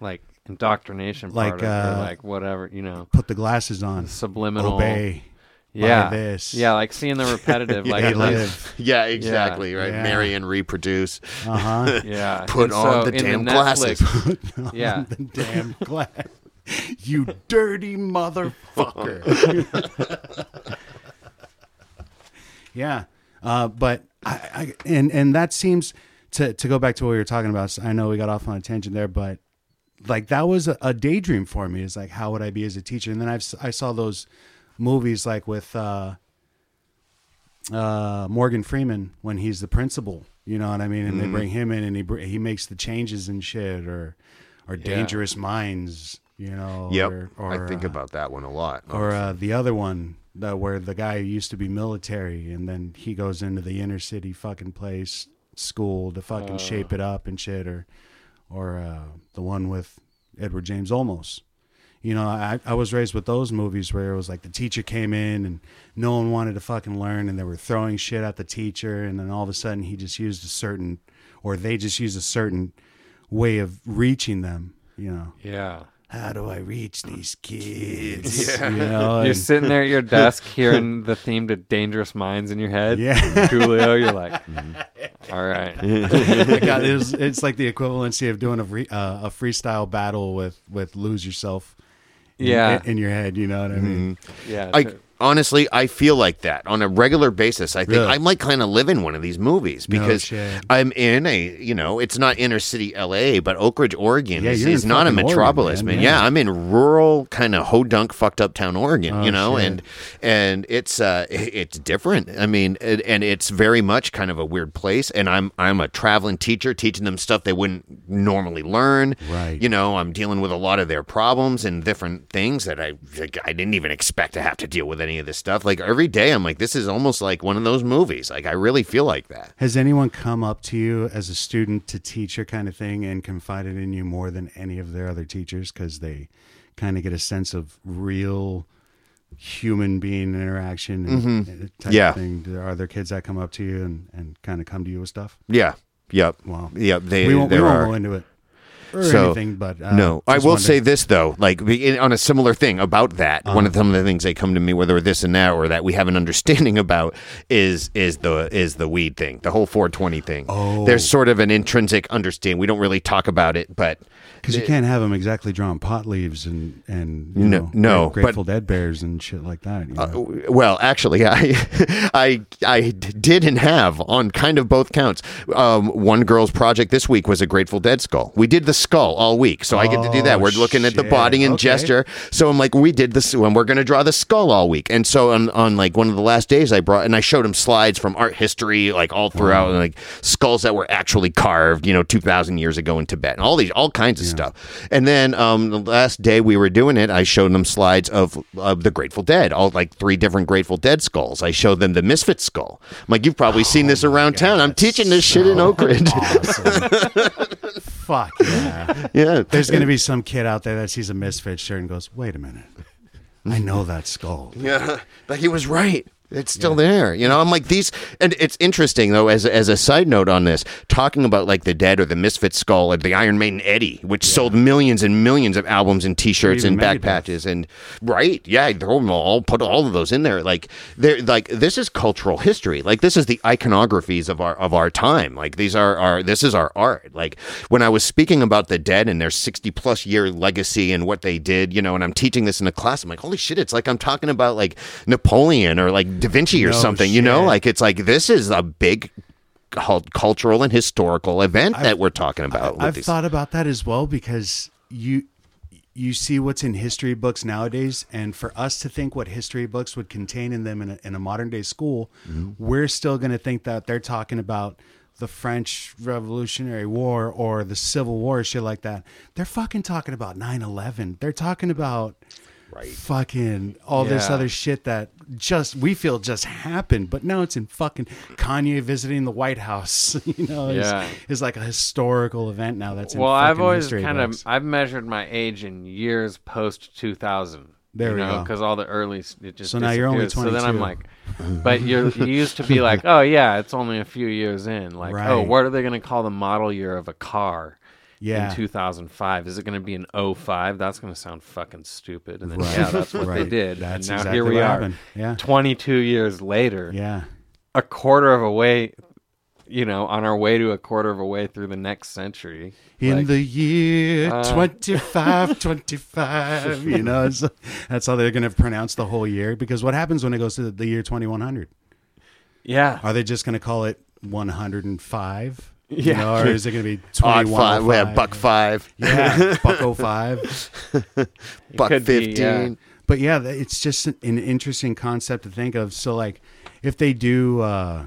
Speaker 2: like indoctrination
Speaker 1: Like,
Speaker 2: part of it,
Speaker 1: uh,
Speaker 2: like whatever you know
Speaker 1: put the glasses on.
Speaker 2: subliminal
Speaker 1: Obey.
Speaker 2: yeah
Speaker 1: this.
Speaker 2: yeah like seeing the repetitive like
Speaker 1: They
Speaker 2: at least-
Speaker 1: live.
Speaker 3: yeah, exactly. Right,
Speaker 1: Yeah.
Speaker 3: marry and reproduce.
Speaker 1: Uh huh.
Speaker 2: yeah
Speaker 3: Put
Speaker 2: And
Speaker 3: on
Speaker 2: so
Speaker 3: the
Speaker 2: in
Speaker 3: damn
Speaker 2: Netflix-
Speaker 3: glasses.
Speaker 2: yeah
Speaker 1: the damn glass. You dirty motherfucker. yeah. Uh, but I, I and and that seems to to go back to what we were talking about. I know we got off on a tangent there, but like that was a, a daydream for me. Is like how would I be as a teacher? And then I've I saw those movies like with uh, uh, Morgan Freeman when he's the principal. You know what I mean? And they bring him in and he br- he makes the changes and shit, or or Dangerous Minds. You know?
Speaker 3: Yep,
Speaker 1: Or, or,
Speaker 3: I think
Speaker 1: uh,
Speaker 3: about that one a lot.
Speaker 1: or uh, the other one the, where the guy used to be military and then he goes into the inner city fucking place school to fucking shape it up and shit or or uh, the one with Edward James Olmos. You know, I, I was raised with those movies where it was like the teacher came in and no one wanted to fucking learn and they were throwing shit at the teacher and then all of a sudden he just used a certain or they just used a certain way of reaching them, you know.
Speaker 2: yeah
Speaker 1: How do I reach these kids? You know,
Speaker 2: you're
Speaker 1: and-
Speaker 2: sitting there at your desk hearing the theme to dangerous minds in your head
Speaker 1: Yeah.
Speaker 2: Julio you're like all right
Speaker 1: God, it was, it's like the equivalency of doing a free, uh, a freestyle battle with with lose yourself. in-
Speaker 2: Yeah.
Speaker 1: in, your head. You know what I mean?
Speaker 2: yeah
Speaker 3: I
Speaker 2: to-
Speaker 3: honestly, I feel like that on a regular basis. I think
Speaker 1: Really?
Speaker 3: I might kind of live in one of these movies because
Speaker 1: shit.
Speaker 3: I'm in a, you know, it's not inner city LA, but Oakridge, Oregon
Speaker 1: Yeah,
Speaker 3: is, not a
Speaker 1: fucking Oregon,
Speaker 3: metropolis,
Speaker 1: man.
Speaker 3: man.
Speaker 1: Yeah.
Speaker 3: Yeah. I'm in rural, kind of hodunk, fucked up town Oregon,
Speaker 1: Oh,
Speaker 3: you know,
Speaker 1: shit.
Speaker 3: and and it's uh it's different. I mean, it, and it's very much kind of a weird place. And I'm I'm a traveling teacher teaching them stuff they wouldn't normally learn.
Speaker 1: Right.
Speaker 3: You know, I'm dealing with a lot of their problems and different things that I like, I didn't even expect to have to deal with any of this stuff. Like every day, I'm like, this is almost like one of those movies. Like I really feel like that.
Speaker 1: Has anyone come up to you as a student to teach your kind of thing and confided in you more than any of their other teachers because they kind of get a sense of real human being interaction and, mm-hmm. type
Speaker 3: Yeah.
Speaker 1: of thing? Are there kids that come up to you and, and kind of come to you with stuff?
Speaker 3: Yeah. Yep.
Speaker 1: Wow.
Speaker 3: Yep. They
Speaker 1: we won't, we won't
Speaker 3: are.
Speaker 1: go into it or
Speaker 3: So,
Speaker 1: anything, but uh,
Speaker 3: no, I will
Speaker 1: wondered.
Speaker 3: say this though, like in- on a similar thing about that.
Speaker 1: Uh-huh.
Speaker 3: One of some of the things they come to me, whether this and that, or that we have an understanding about, is is the is the weed thing, the whole 420 thing.
Speaker 1: Oh.
Speaker 3: There's sort of an intrinsic understanding. We don't really talk about it, but
Speaker 1: because you can't have them exactly drawing pot leaves and and you
Speaker 3: No-
Speaker 1: know,
Speaker 3: no,
Speaker 1: Gra- Grateful Dead bears and shit like that. You know?
Speaker 3: Well, actually, I, I, I did and have on kind of both counts. Um, one girl's project this week was a Grateful Dead skull. We did the skull all week, so I get to do that.
Speaker 1: Oh,
Speaker 3: We're looking at the body and
Speaker 1: Okay.
Speaker 3: gesture. So I'm like, we did this, and we're going to draw the skull all week. And so on, on like one of the last days, I brought and I showed him slides from art history, like all throughout, like skulls that were actually carved, you know, two thousand years ago in Tibet, and all these, all kinds of stuff. And then um, the last day we were doing it, I showed them slides of of the Grateful Dead, all like three different Grateful Dead skulls. I showed them the Misfit skull. I'm like, you've probably seen this around town. I'm teaching this shit in Oakridge.
Speaker 1: Fuck yeah.
Speaker 3: yeah,
Speaker 1: There's going to be some kid out there that sees a misfit shirt and goes, "Wait a minute, I know that skull."
Speaker 3: Yeah, but he was right. It's still there, you know. I'm like these, and it's interesting though. As a, as a side note on this, talking about like the Dead or the Misfit Skull or the Iron Maiden Eddie, which sold millions and millions of albums and T-shirts and back patches, and right, yeah, all, put all of those in there. Like they're like this is cultural history. Like this is the iconographies of our of our time. Like these are our this is our art. Like when I was speaking about the Dead and their 60 plus year legacy and what they did, you know, and I'm teaching this in a class, I'm like, holy shit, it's like I'm talking about like Napoleon or like Da Vinci or
Speaker 1: No
Speaker 3: something, you know? Like it's like this is a big cultural and historical event that we're talking about. with
Speaker 1: I've
Speaker 3: these-
Speaker 1: thought about that as well because you you see what's in history books nowadays, and for us to think what history books would contain in them in a, in a modern day school,
Speaker 3: Mm-hmm.
Speaker 1: we're still going to think that they're talking about the French Revolutionary War or the Civil War, shit like that. They're fucking talking about 9-11. They're talking about fucking all this other shit that just we feel just happened, but now it's in fucking Kanye visiting the White House. You know, is,
Speaker 2: Yeah.
Speaker 1: is like a historical event now. That's in
Speaker 2: well, I've always kind
Speaker 1: books.
Speaker 2: of I've measured my age in years post 2000.
Speaker 1: There
Speaker 2: you
Speaker 1: we
Speaker 2: know,
Speaker 1: go.
Speaker 2: because all the early it just
Speaker 1: So now you're only
Speaker 2: disappears. So then I'm like, but you're, you used to be like, oh yeah, it's only a few years in. Like, oh, what are they going to call the model year of a car?
Speaker 1: Yeah.
Speaker 2: In 2005, is it going to be an 05? That's going to sound fucking stupid. And then
Speaker 1: Right.
Speaker 2: yeah, that's what they did.
Speaker 1: That's
Speaker 2: and now
Speaker 1: exactly
Speaker 2: here we are.
Speaker 1: Yeah.
Speaker 2: 22 years later,
Speaker 1: Yeah.
Speaker 2: a quarter of a way, you know, on our way to a quarter of a way through the next century.
Speaker 1: In
Speaker 2: Like,
Speaker 1: the year
Speaker 2: uh,
Speaker 1: 25, 25, you know, that's how they're going to pronounce the whole year. Because what happens when it goes to the year 2100?
Speaker 2: yeah,
Speaker 1: Are they just going to call it 105? You
Speaker 2: Yeah.
Speaker 1: know, or is it going to be
Speaker 3: Odd
Speaker 1: 21?
Speaker 3: five, yeah, buck five,
Speaker 1: Yeah, buck 05.
Speaker 3: buck
Speaker 2: could be,
Speaker 3: fifteen.
Speaker 2: yeah.
Speaker 1: But yeah, it's just an an interesting concept to think of. So, like, if they do uh,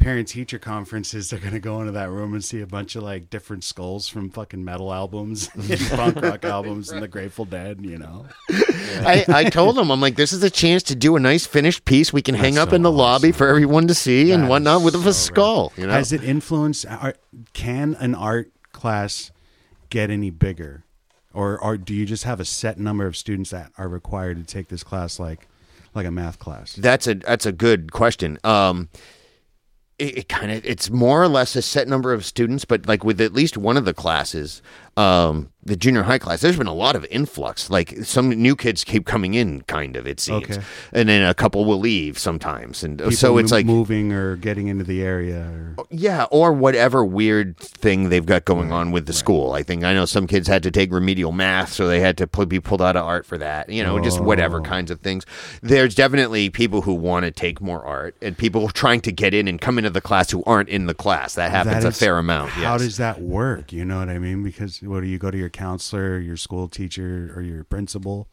Speaker 1: parent teacher conferences, they're gonna go into that room and see a bunch of like different skulls from fucking metal albums and punk rock albums and the Grateful Dead. You know,
Speaker 3: I, I told them, I'm like, this is a chance to do a nice finished piece we can hang
Speaker 1: That's
Speaker 3: up in the
Speaker 1: so
Speaker 3: lobby for everyone to see and whatnot
Speaker 1: is
Speaker 3: with a
Speaker 1: so
Speaker 3: skull. You know,
Speaker 1: has it influenced? Are, can an art class get any bigger, or or do you just have a set number of students that are required to take this class like like a math class?
Speaker 3: That's a that's a good question. Um, it, it kind of it's more or less a set number of students, but like with at least one of the classes, um, the junior high class, there's been a lot of influx. Like some new kids keep coming in, kind of it seems,
Speaker 1: Okay.
Speaker 3: and then a couple will leave sometimes, and
Speaker 1: People
Speaker 3: so it's
Speaker 1: mo-
Speaker 3: like
Speaker 1: moving or getting into the area. Or,
Speaker 3: yeah, or whatever weird thing they've got going on with the school. I think I know some kids had to take remedial math, so they had to be pulled out of art for that. You know, just whatever
Speaker 1: Oh.
Speaker 3: kinds of things. There's definitely people who want to take more art, and people trying to get in and come into the class who aren't in the class. That happens
Speaker 1: That
Speaker 3: a fair amount.
Speaker 1: How
Speaker 3: yes.
Speaker 1: does that work? You know what I mean? Because what do you go to your counselor, your school teacher, or your principal,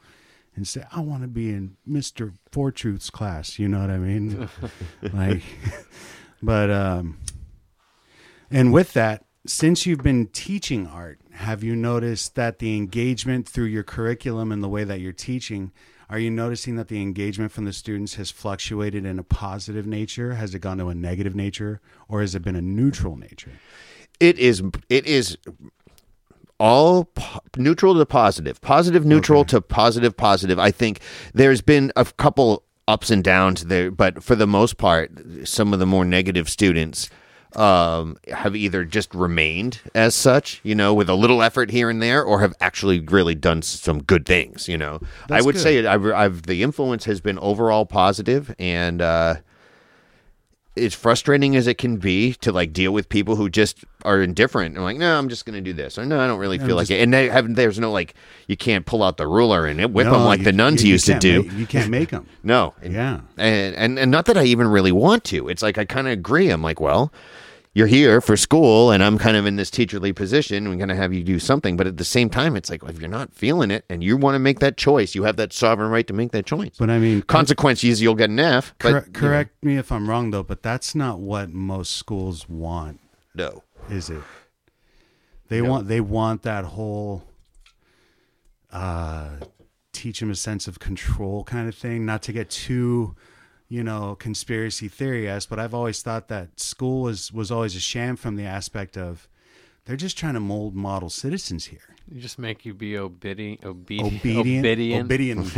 Speaker 1: and say, "I want to be in Mister Fortruth's class." You know what I mean? like, but um, and with that, since you've been teaching art, have you noticed that the engagement through your curriculum and the way that you're teaching? Are you noticing that the engagement from the students has fluctuated in a positive nature? Has it gone to a negative nature, or has it been a neutral nature?
Speaker 3: it is it is all po- neutral to positive positive neutral to positive positive i think there's been a couple ups and downs there but for the most part some of the more negative students um, have either just remained as such, you know, with a little effort here and there, or have actually really done some good things. You know, I would
Speaker 1: good.
Speaker 3: say I've, I've the influence has been overall positive, and uh, as frustrating as it can be to like deal with people who just are indifferent and like, no, I'm just going to do this, or no, I don't really feel like
Speaker 1: just-
Speaker 3: it. And they have there's no like, you can't pull out the ruler and whip them like
Speaker 1: you-
Speaker 3: the nuns
Speaker 1: you- you
Speaker 3: used to do.
Speaker 1: make- you can't make them.
Speaker 3: No,
Speaker 1: Yeah.
Speaker 3: and and and not that I even really want to. It's like I kind of agree. I'm like, well, you're here for school, and I'm kind of in this teacherly position. We're going to have you do something, but at the same time, it's like if you're not feeling it and you want to make that choice, you have that sovereign right to make that choice.
Speaker 1: But I mean,
Speaker 3: Consequences, you'll get an F. But
Speaker 1: cor- correct me if I'm wrong though, but that's not what most schools want,
Speaker 3: no.
Speaker 1: is it? They want they want that whole uh teach them a sense of control kind of thing, not to get too you know conspiracy theory esque, but I've always thought that school was was always a sham from the aspect of they're just trying to mold model citizens here.
Speaker 2: You just make you be obedient, obedient,
Speaker 1: Obedient,
Speaker 2: obedient,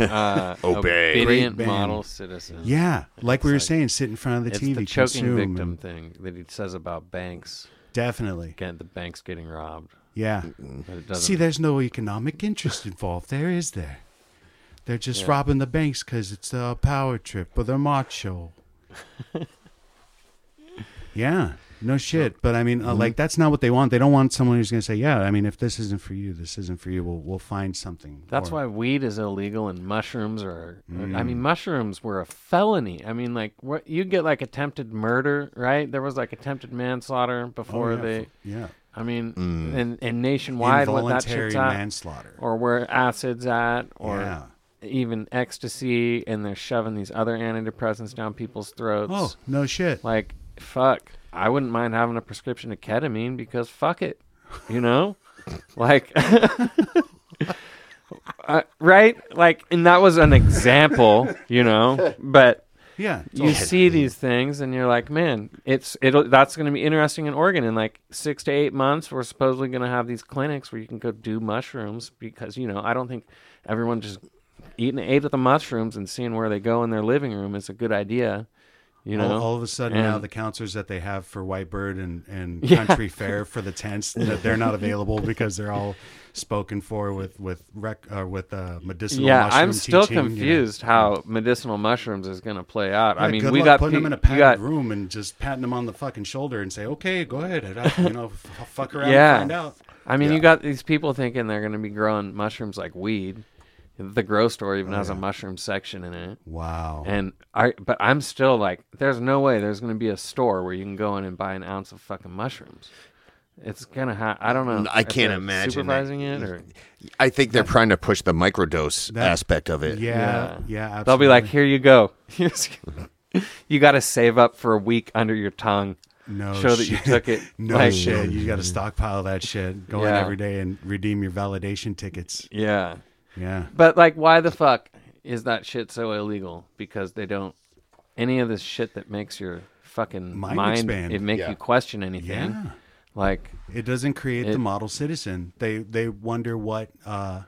Speaker 1: obedient.
Speaker 2: uh,
Speaker 3: Obey.
Speaker 2: obedient
Speaker 1: Great band.
Speaker 2: model citizen.
Speaker 1: yeah, like we were
Speaker 2: like-
Speaker 1: saying, sit in front of the
Speaker 2: it's
Speaker 1: TV,
Speaker 2: the choking
Speaker 1: consume,
Speaker 2: victim
Speaker 1: and-
Speaker 2: thing that he says about banks.
Speaker 1: Definitely,
Speaker 2: Again, the banks getting robbed,
Speaker 1: yeah.
Speaker 2: but it doesn't.
Speaker 1: See, there's no economic interest involved. There is there. They're just
Speaker 2: Yeah.
Speaker 1: robbing the banks because it's a power trip or they're macho. yeah, no shit. But I mean, uh,
Speaker 2: Mm-hmm.
Speaker 1: like that's not what they want. They don't want someone who's going to say, "Yeah, I mean, if this isn't for you, this isn't for you. We'll we'll find something."
Speaker 2: That's
Speaker 1: Or-
Speaker 2: why weed is illegal and mushrooms are. I
Speaker 1: Mm.
Speaker 2: mean, mushrooms were a felony. I mean, like what you get like attempted murder, right? There was like attempted manslaughter
Speaker 1: Oh,
Speaker 2: before
Speaker 1: yeah,
Speaker 2: they.
Speaker 1: yeah,
Speaker 2: I mean,
Speaker 3: Mm.
Speaker 2: and and nationwide, what that
Speaker 1: involuntary
Speaker 2: shit's at,
Speaker 1: manslaughter.
Speaker 2: or where acid's at, or
Speaker 1: yeah.
Speaker 2: Even ecstasy, and they're shoving these other antidepressants down people's throats.
Speaker 1: Oh no shit.
Speaker 2: Like, fuck. I wouldn't mind having a prescription of ketamine because fuck it. You know? like, uh, right? Like, and that was an example, you know? But
Speaker 1: yeah.
Speaker 2: you see these things and you're like, man, it's it'll that's going to be interesting in Oregon in like 6 to 8 months we're supposedly going to have these clinics where you can go do mushrooms because, you know, I don't think everyone just eating eight of the mushrooms and seeing where they go in their living room is a good idea. You know,
Speaker 1: all, all of a sudden now the counselors that they have for Whitebird and, and
Speaker 2: Yeah.
Speaker 1: Country Fair for the tents that they're not available because they're all spoken for with with rec uh, with uh, medicinal.
Speaker 2: yeah, I'm still
Speaker 1: teaching, you know.
Speaker 2: confused how medicinal mushrooms is going to play out. I mean, we got
Speaker 1: putting them in a padded
Speaker 2: got
Speaker 1: room and just patting them on the fucking shoulder and say, "Okay, go ahead, I- you know, f- fuck around
Speaker 2: Yeah.
Speaker 1: and find out."
Speaker 2: I mean,
Speaker 3: Yeah.
Speaker 2: you got these people thinking they're going to be growing mushrooms like weed. The grow store even
Speaker 1: Oh,
Speaker 2: has a mushroom section in it.
Speaker 1: Wow.
Speaker 2: And I, but I'm still like, there's no way there's going to be a store where you can go in and buy an ounce of fucking mushrooms. It's kind of ha I don't know.
Speaker 3: I can't imagine that.
Speaker 2: supervising it or
Speaker 3: I think they're trying to push the microdose
Speaker 1: That-
Speaker 3: aspect of it.
Speaker 1: yeah,
Speaker 2: Yeah.
Speaker 1: yeah, absolutely.
Speaker 2: they'll be like, here you go. you got to save up for a week under your tongue.
Speaker 1: no
Speaker 2: show that you took it.
Speaker 1: no
Speaker 2: Like-
Speaker 1: shit. You got to stockpile that shit. Go in every day and redeem your validation tickets.
Speaker 2: Yeah.
Speaker 1: Yeah.
Speaker 2: But like, why the fuck is that shit so illegal? Because they don't any of this shit that makes your fucking
Speaker 1: Mind
Speaker 2: mind,
Speaker 1: expand.
Speaker 2: it make
Speaker 3: Yeah.
Speaker 2: you question anything.
Speaker 1: Yeah.
Speaker 2: Like,
Speaker 1: It doesn't create the model citizen. They they wonder what uh,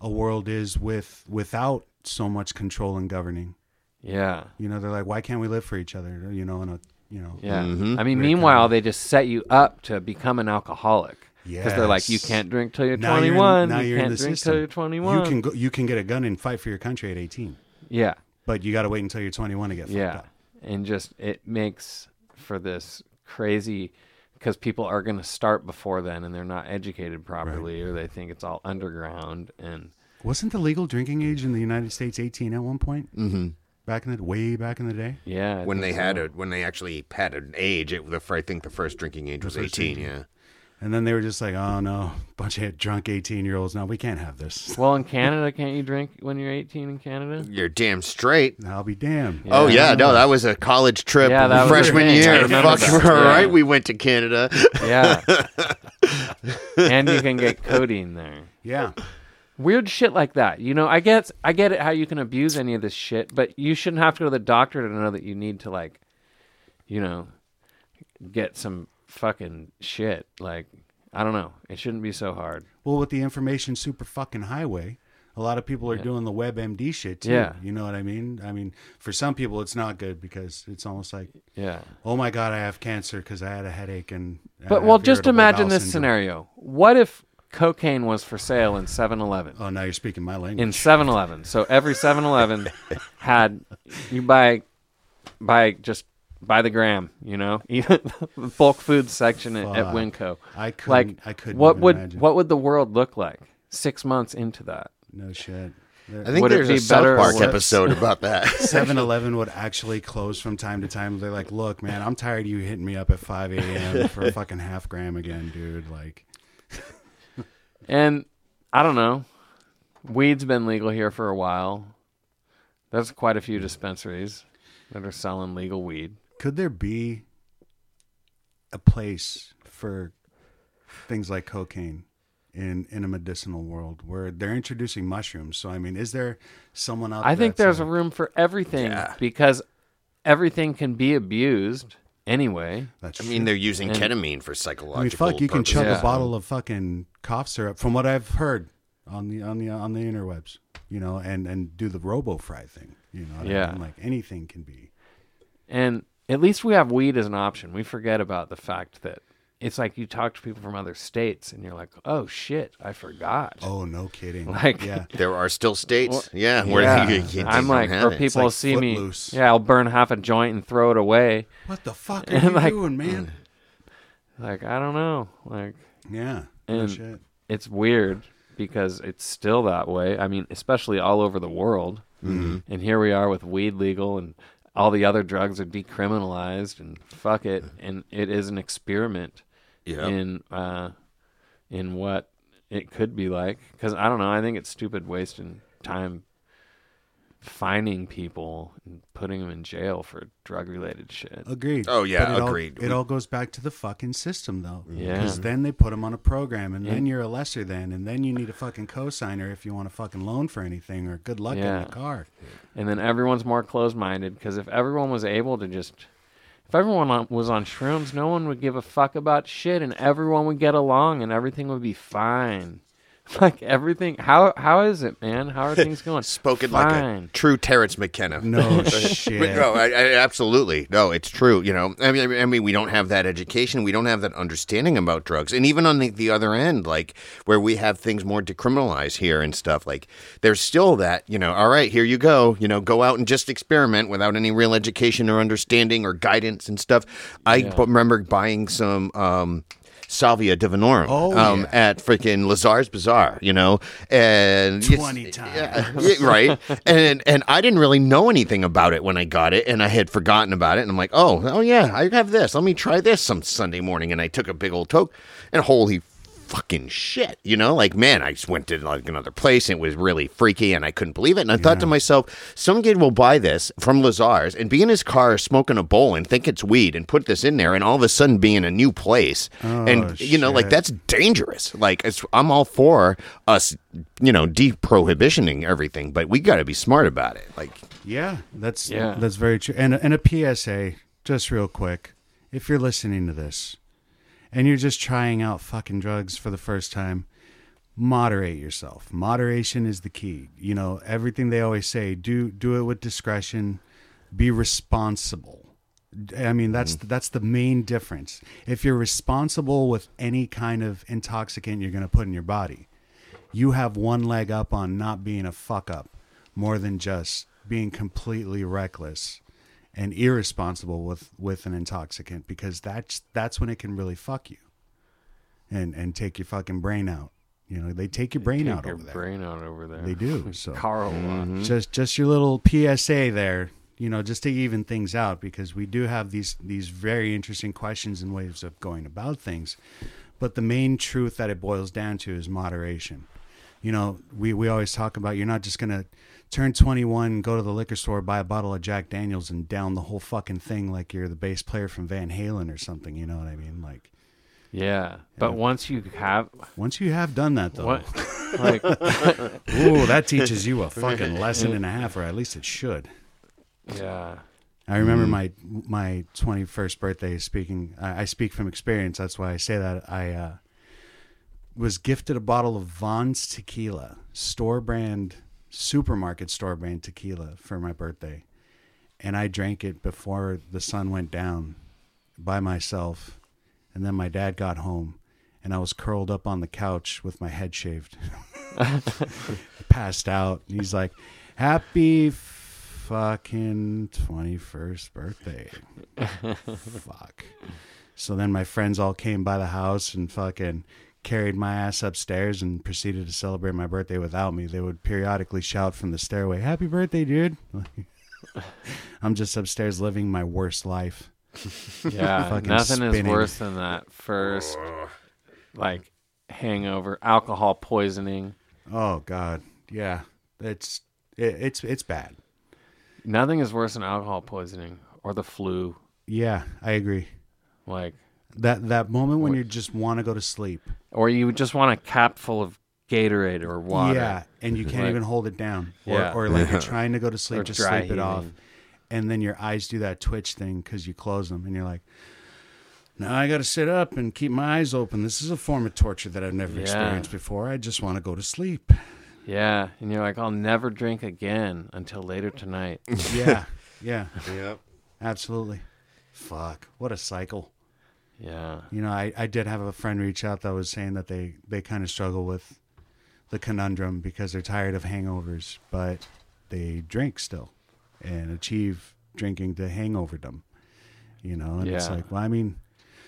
Speaker 1: a world is with without so much control and governing.
Speaker 2: yeah,
Speaker 1: You know, they're like, why can't we live for each other? You know, in a you know.
Speaker 2: yeah.
Speaker 3: Mhm.
Speaker 2: I mean,
Speaker 1: Very
Speaker 2: meanwhile,
Speaker 1: common.
Speaker 2: they just set you up to become an alcoholic. Because they're like, you can't drink till you're
Speaker 1: Now you're in-
Speaker 2: 21.
Speaker 1: now
Speaker 2: you
Speaker 1: you're in
Speaker 2: can't
Speaker 1: the
Speaker 2: drink
Speaker 1: system.
Speaker 2: till you're 21.
Speaker 1: You can go, you can get a gun and fight for your country at 18,
Speaker 2: yeah,
Speaker 1: but you got to wait until you're 21 to get fucked
Speaker 2: yeah,
Speaker 1: up.
Speaker 2: and just it makes for this crazy because people are going to start before then and they're not educated properly or they think it's all underground and
Speaker 1: Wasn't the legal drinking age in the United States 18 at one point?
Speaker 3: Mm-hmm.
Speaker 1: Back in the way back in the day.
Speaker 2: yeah I
Speaker 3: When
Speaker 2: think
Speaker 3: they had
Speaker 2: so.
Speaker 3: a when they actually had an age, it, the, I think the first drinking age was
Speaker 1: first
Speaker 3: 18. Yeah.
Speaker 1: And then they were just like, "Oh no, bunch of drunk 18 year olds. No, we can't have this.
Speaker 2: well in Canada can't you drink when you're 18 in Canada
Speaker 3: You're damn straight.
Speaker 1: I'll be damned."
Speaker 3: Oh
Speaker 2: Yeah.
Speaker 3: yeah, no, that was a college trip
Speaker 2: Yeah, that was the
Speaker 3: freshman
Speaker 2: thing. I
Speaker 3: year.
Speaker 2: remember
Speaker 3: Fuck,
Speaker 2: that.
Speaker 3: all
Speaker 2: Yeah.
Speaker 3: right, we went to Canada.
Speaker 2: yeah and you can get codeine there
Speaker 1: Yeah.
Speaker 2: weird shit like that. You know, I get I get it how you can abuse any of this shit, but you shouldn't have to go to the doctor to know that you need to like, you know, get some fucking shit. Like, I don't know. It shouldn't be so hard.
Speaker 1: Well, with the information super fucking highway, a lot of people are doing the WebMD shit too.
Speaker 2: Yeah.
Speaker 1: You know what I mean? I mean, for some people, it's not good because it's almost like,
Speaker 2: Yeah.
Speaker 1: oh my god, I have cancer because I had a headache and.
Speaker 2: But well, just imagine this
Speaker 1: syndrome.
Speaker 2: scenario. What if cocaine was for sale in 7-Eleven?
Speaker 1: Oh, now you're speaking my language.
Speaker 2: in 7-Eleven. So every 7-Eleven had you buy buy just buy the gram, you know, even the bulk food section at, at Winco.
Speaker 1: I couldn't.
Speaker 2: Like
Speaker 1: I couldn't.
Speaker 2: what would
Speaker 1: imagine.
Speaker 2: what would the world look like six months into that?
Speaker 1: No shit.
Speaker 3: I think
Speaker 2: Would it
Speaker 3: there's
Speaker 2: be
Speaker 3: a South
Speaker 2: better or
Speaker 3: Park episode about that.
Speaker 1: 7-Eleven would actually close from time to time. They're like, "Look, man, I'm tired of you hitting me up at 5 a.m. for a fucking half gram again, dude." Like,
Speaker 2: And I don't know. Weed's been legal here for a while. There's quite a few dispensaries that are selling legal weed.
Speaker 1: Could there be a place for things like cocaine in in a medicinal world where they're introducing mushrooms? So, I mean, is there someone out? There?
Speaker 2: I think
Speaker 1: that's
Speaker 2: there's a room for everything
Speaker 3: Yeah.
Speaker 2: because everything can be abused anyway.
Speaker 1: That's
Speaker 3: I mean,
Speaker 1: true.
Speaker 3: they're using
Speaker 2: And-
Speaker 3: ketamine for psychological.
Speaker 1: I mean, fuck, you can
Speaker 3: purposes.
Speaker 1: chug
Speaker 2: Yeah.
Speaker 1: a bottle of fucking cough syrup, from what I've heard on the on the on the interwebs, you know, and and do the robo fry thing, you know. What
Speaker 2: Yeah.
Speaker 1: I mean? like anything can be.
Speaker 2: And at least we have weed as an option. We forget about the fact that it's like you talk to people from other states and you're like, oh shit, I forgot.
Speaker 1: Oh, no kidding.
Speaker 2: Like-
Speaker 1: yeah,
Speaker 3: There are still states,
Speaker 2: Well,
Speaker 3: yeah, where
Speaker 2: Yeah.
Speaker 3: you, you,
Speaker 2: I'm like, or
Speaker 3: it.
Speaker 2: people
Speaker 1: like
Speaker 2: see me.
Speaker 1: Footloose.
Speaker 2: Yeah, I'll burn half a joint and throw it away.
Speaker 1: what the fuck are
Speaker 2: And
Speaker 1: you
Speaker 2: like-
Speaker 1: doing, man?
Speaker 2: Like, I don't know. Like,
Speaker 1: Yeah, no
Speaker 2: And-
Speaker 1: shit.
Speaker 2: it's weird because it's still that way. I mean, especially all over the world. Mm-hmm. And here we are with weed legal and all the other drugs are decriminalized and fuck it. And it is an experiment in uh, in what it could be like. Because I don't know. I think it's stupid wasting time finding people and putting them in jail for drug related shit.
Speaker 1: Agreed.
Speaker 3: Oh, yeah,
Speaker 1: But it all-
Speaker 3: agreed.
Speaker 1: it all goes back to the fucking system, though.
Speaker 2: Yeah.
Speaker 1: Because then they put them on a program, and then you're a lesser than, and then you need a fucking cosigner if you want a fucking loan for anything, or good luck
Speaker 2: Yeah.
Speaker 1: getting a car.
Speaker 2: and then everyone's more closed minded because if everyone was able to just if everyone was on shrooms no one would give a fuck about shit and everyone would get along and everything would be fine like everything how how is it man how are things going
Speaker 3: Spoken like a true Terence McKenna.
Speaker 1: No
Speaker 3: But
Speaker 1: shit.
Speaker 3: no, I, I, absolutely. No, it's true. You know, I mean, I mean, we don't have that education. We don't have that understanding about drugs. And even on the, the other end, like where we have things more decriminalized here and stuff, like there's still that, you know, all right, here you go. You know, go out and just experiment without any real education or understanding or guidance and stuff. I b- remember buying some. Um, Salvia divinorum
Speaker 1: Oh,
Speaker 3: um,
Speaker 1: yeah.
Speaker 3: at freaking Lazar's Bazaar, you know, and
Speaker 1: 20 times.
Speaker 3: yeah, right? and and I didn't really know anything about it when I got it, and I had forgotten about it. And I'm like, oh, oh yeah, I have this. Let me try this some Sunday morning. And I took a big old toke, and holy fucking shit, you know, like man, I just went to like another place, and it was really freaky, and I couldn't believe it. And I thought to myself, some kid will buy this from Lazar's and be in his car smoking a bowl and think it's weed and put this in there, and all of a sudden be in a new place, oh, and you know, like that's dangerous. Like it's, I'm all for us, you know, deprohibitioning everything, but we got to be smart about it. Like,
Speaker 1: Yeah, that's
Speaker 2: Yeah.
Speaker 1: that's very true. And and a PSA, just real quick, if you're listening to this, and you're just trying out fucking drugs for the first time, moderate yourself. Moderation is the key. You know everything they always say. Do do it with discretion. Be responsible. I mean, that's mm-hmm. that's the main difference. If you're responsible with any kind of intoxicant you're going to put in your body, you have one leg up on not being a fuck up more than just being completely reckless and irresponsible with with an intoxicant because that's that's when it can really fuck you and and take your fucking brain out. You know, they take your brain
Speaker 2: Take
Speaker 1: out
Speaker 2: your
Speaker 1: over there.
Speaker 2: brain out over there.
Speaker 1: They do. So
Speaker 2: Carl. Uh, mm-hmm.
Speaker 1: just just your little PSA there, you know, just to even things out because we do have these these very interesting questions and ways of going about things. But the main truth that it boils down to is moderation. You know, we, we always talk about you're not just gonna turn 21, go to the liquor store, buy a bottle of Jack Daniels, and down the whole fucking thing like you're the bass player from Van Halen or something. You know what I mean? Like
Speaker 2: Yeah, but once you have
Speaker 1: once you have done that though,
Speaker 2: what, like,
Speaker 1: ooh, that teaches you a fucking lesson and a half, or at least it should.
Speaker 2: yeah,
Speaker 1: I remember my my twenty first birthday. Speaking, I, I speak from experience. That's why I say that. I uh, was gifted a bottle of Vaughn's tequila, store brand, supermarket store brand tequila for my birthday, and I drank it before the sun went down by myself, and then my dad got home, and I was curled up on the couch with my head shaved, passed out. And he's like, "Happy." Fucking 21st birthday. Fuck. So then my friends all came by the house and fucking carried my ass upstairs and proceeded to celebrate my birthday without me. They would periodically shout from the stairway, "Happy birthday, dude!" I'm just upstairs living my worst life.
Speaker 2: yeah. Nothing is worse than that first, like, hangover, alcohol poisoning.
Speaker 1: Oh God, yeah, it's it, it's it's bad.
Speaker 2: Nothing is worse than alcohol poisoning or the flu.
Speaker 1: Yeah, I agree.
Speaker 2: Like,
Speaker 1: That that moment when you just want to go to sleep.
Speaker 2: or you just want a cap full of Gatorade or water.
Speaker 1: Yeah, and you can't
Speaker 2: Like-
Speaker 1: even hold it down, or,
Speaker 2: Yeah.
Speaker 1: or like you're trying to go to sleep,
Speaker 2: Or
Speaker 1: just
Speaker 2: dry
Speaker 1: sleep it off,
Speaker 2: heaving.
Speaker 1: and then your eyes do that twitch thing because you close them, and you're like, "Now I got to sit up and keep my eyes open. This is a form of torture that I've never
Speaker 2: Yeah.
Speaker 1: experienced before. I just want to go to sleep."
Speaker 2: Yeah. And you're like, I'll never drink again until later tonight.
Speaker 1: Yeah, yeah,
Speaker 3: Yep.
Speaker 1: absolutely. Fuck, what a cycle.
Speaker 2: Yeah.
Speaker 1: You know, I, I did have a friend reach out that was saying that they, they kind of struggle with the conundrum because they're tired of hangovers, but they drink still and achieve drinking to hangoverdom. You know, and it's like, well, I mean,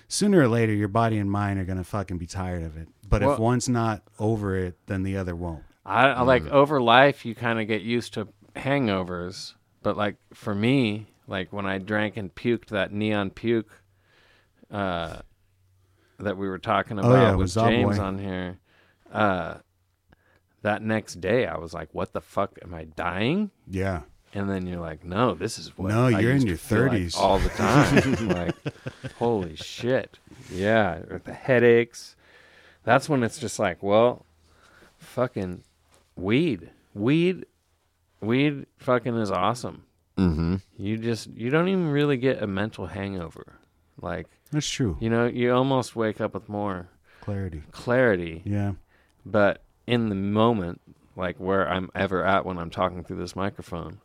Speaker 1: sooner or later, your body and mind are going to fucking be tired of it. But if one's not over it, then the other won't.
Speaker 2: I, I like mm. over life, you kind of get used to hangovers. But like for me, like when I drank and puked that neon puke uh, that we were talking about
Speaker 1: Oh, yeah,
Speaker 2: with
Speaker 1: was Zob
Speaker 2: James
Speaker 1: Boy.
Speaker 2: on here, uh, that next day I was like, "What the fuck? Am I dying?"
Speaker 1: Yeah.
Speaker 2: And then you're like, "No, this is what."
Speaker 1: No,
Speaker 2: I
Speaker 1: you're in your
Speaker 2: to feel like
Speaker 1: 30s.
Speaker 2: all the time. like, holy shit! Yeah, or the headaches. That's when it's just like, well, fucking weed, weed, weed. Fucking is awesome.
Speaker 3: Mm-hmm.
Speaker 2: You just you don't even really get a mental hangover. Like
Speaker 1: That's true.
Speaker 2: you know, you almost wake up with more
Speaker 1: Clarity.
Speaker 2: clarity.
Speaker 1: Yeah.
Speaker 2: But in the moment, like where I'm ever at when I'm talking through this microphone,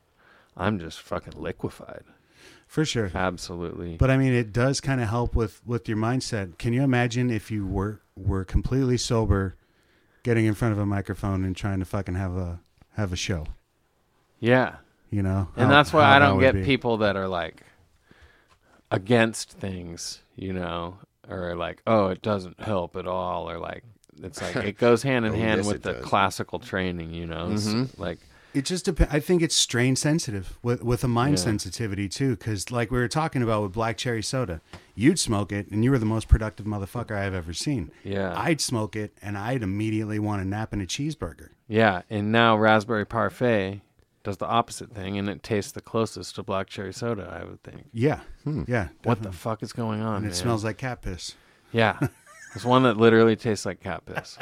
Speaker 2: I'm just fucking liquefied.
Speaker 1: For sure.
Speaker 2: Absolutely.
Speaker 1: But I mean, it does kind of help with with your mindset. Can you imagine if you were were completely sober, getting in front of a microphone and trying to fucking have a have a show?
Speaker 2: yeah.
Speaker 1: You know,
Speaker 2: And
Speaker 1: How-
Speaker 2: that's why I don't get
Speaker 1: be.
Speaker 2: people that are like against things, you know, or like, oh, it doesn't help at all, or like, it's like it goes hand in
Speaker 3: Oh,
Speaker 2: hand
Speaker 3: yes,
Speaker 2: with the
Speaker 3: does.
Speaker 2: classical training, you know, It's
Speaker 3: Mhm.
Speaker 2: like,
Speaker 1: It just depends. I think it's strain sensitive with with a mind
Speaker 2: Yeah.
Speaker 1: sensitivity too, because like we were talking about with black cherry soda, you'd smoke it and you were the most productive motherfucker I've ever seen.
Speaker 2: yeah,
Speaker 1: I'd smoke it and I'd immediately want a nap and a cheeseburger.
Speaker 2: yeah. And now raspberry parfait does the opposite thing, and it tastes the closest to black cherry soda, I would think.
Speaker 1: Yeah,
Speaker 3: Hmm.
Speaker 1: yeah.
Speaker 2: What the fuck is going on?
Speaker 1: And it
Speaker 2: man?
Speaker 1: smells like cat piss.
Speaker 2: Yeah, it's one that literally tastes like cat piss.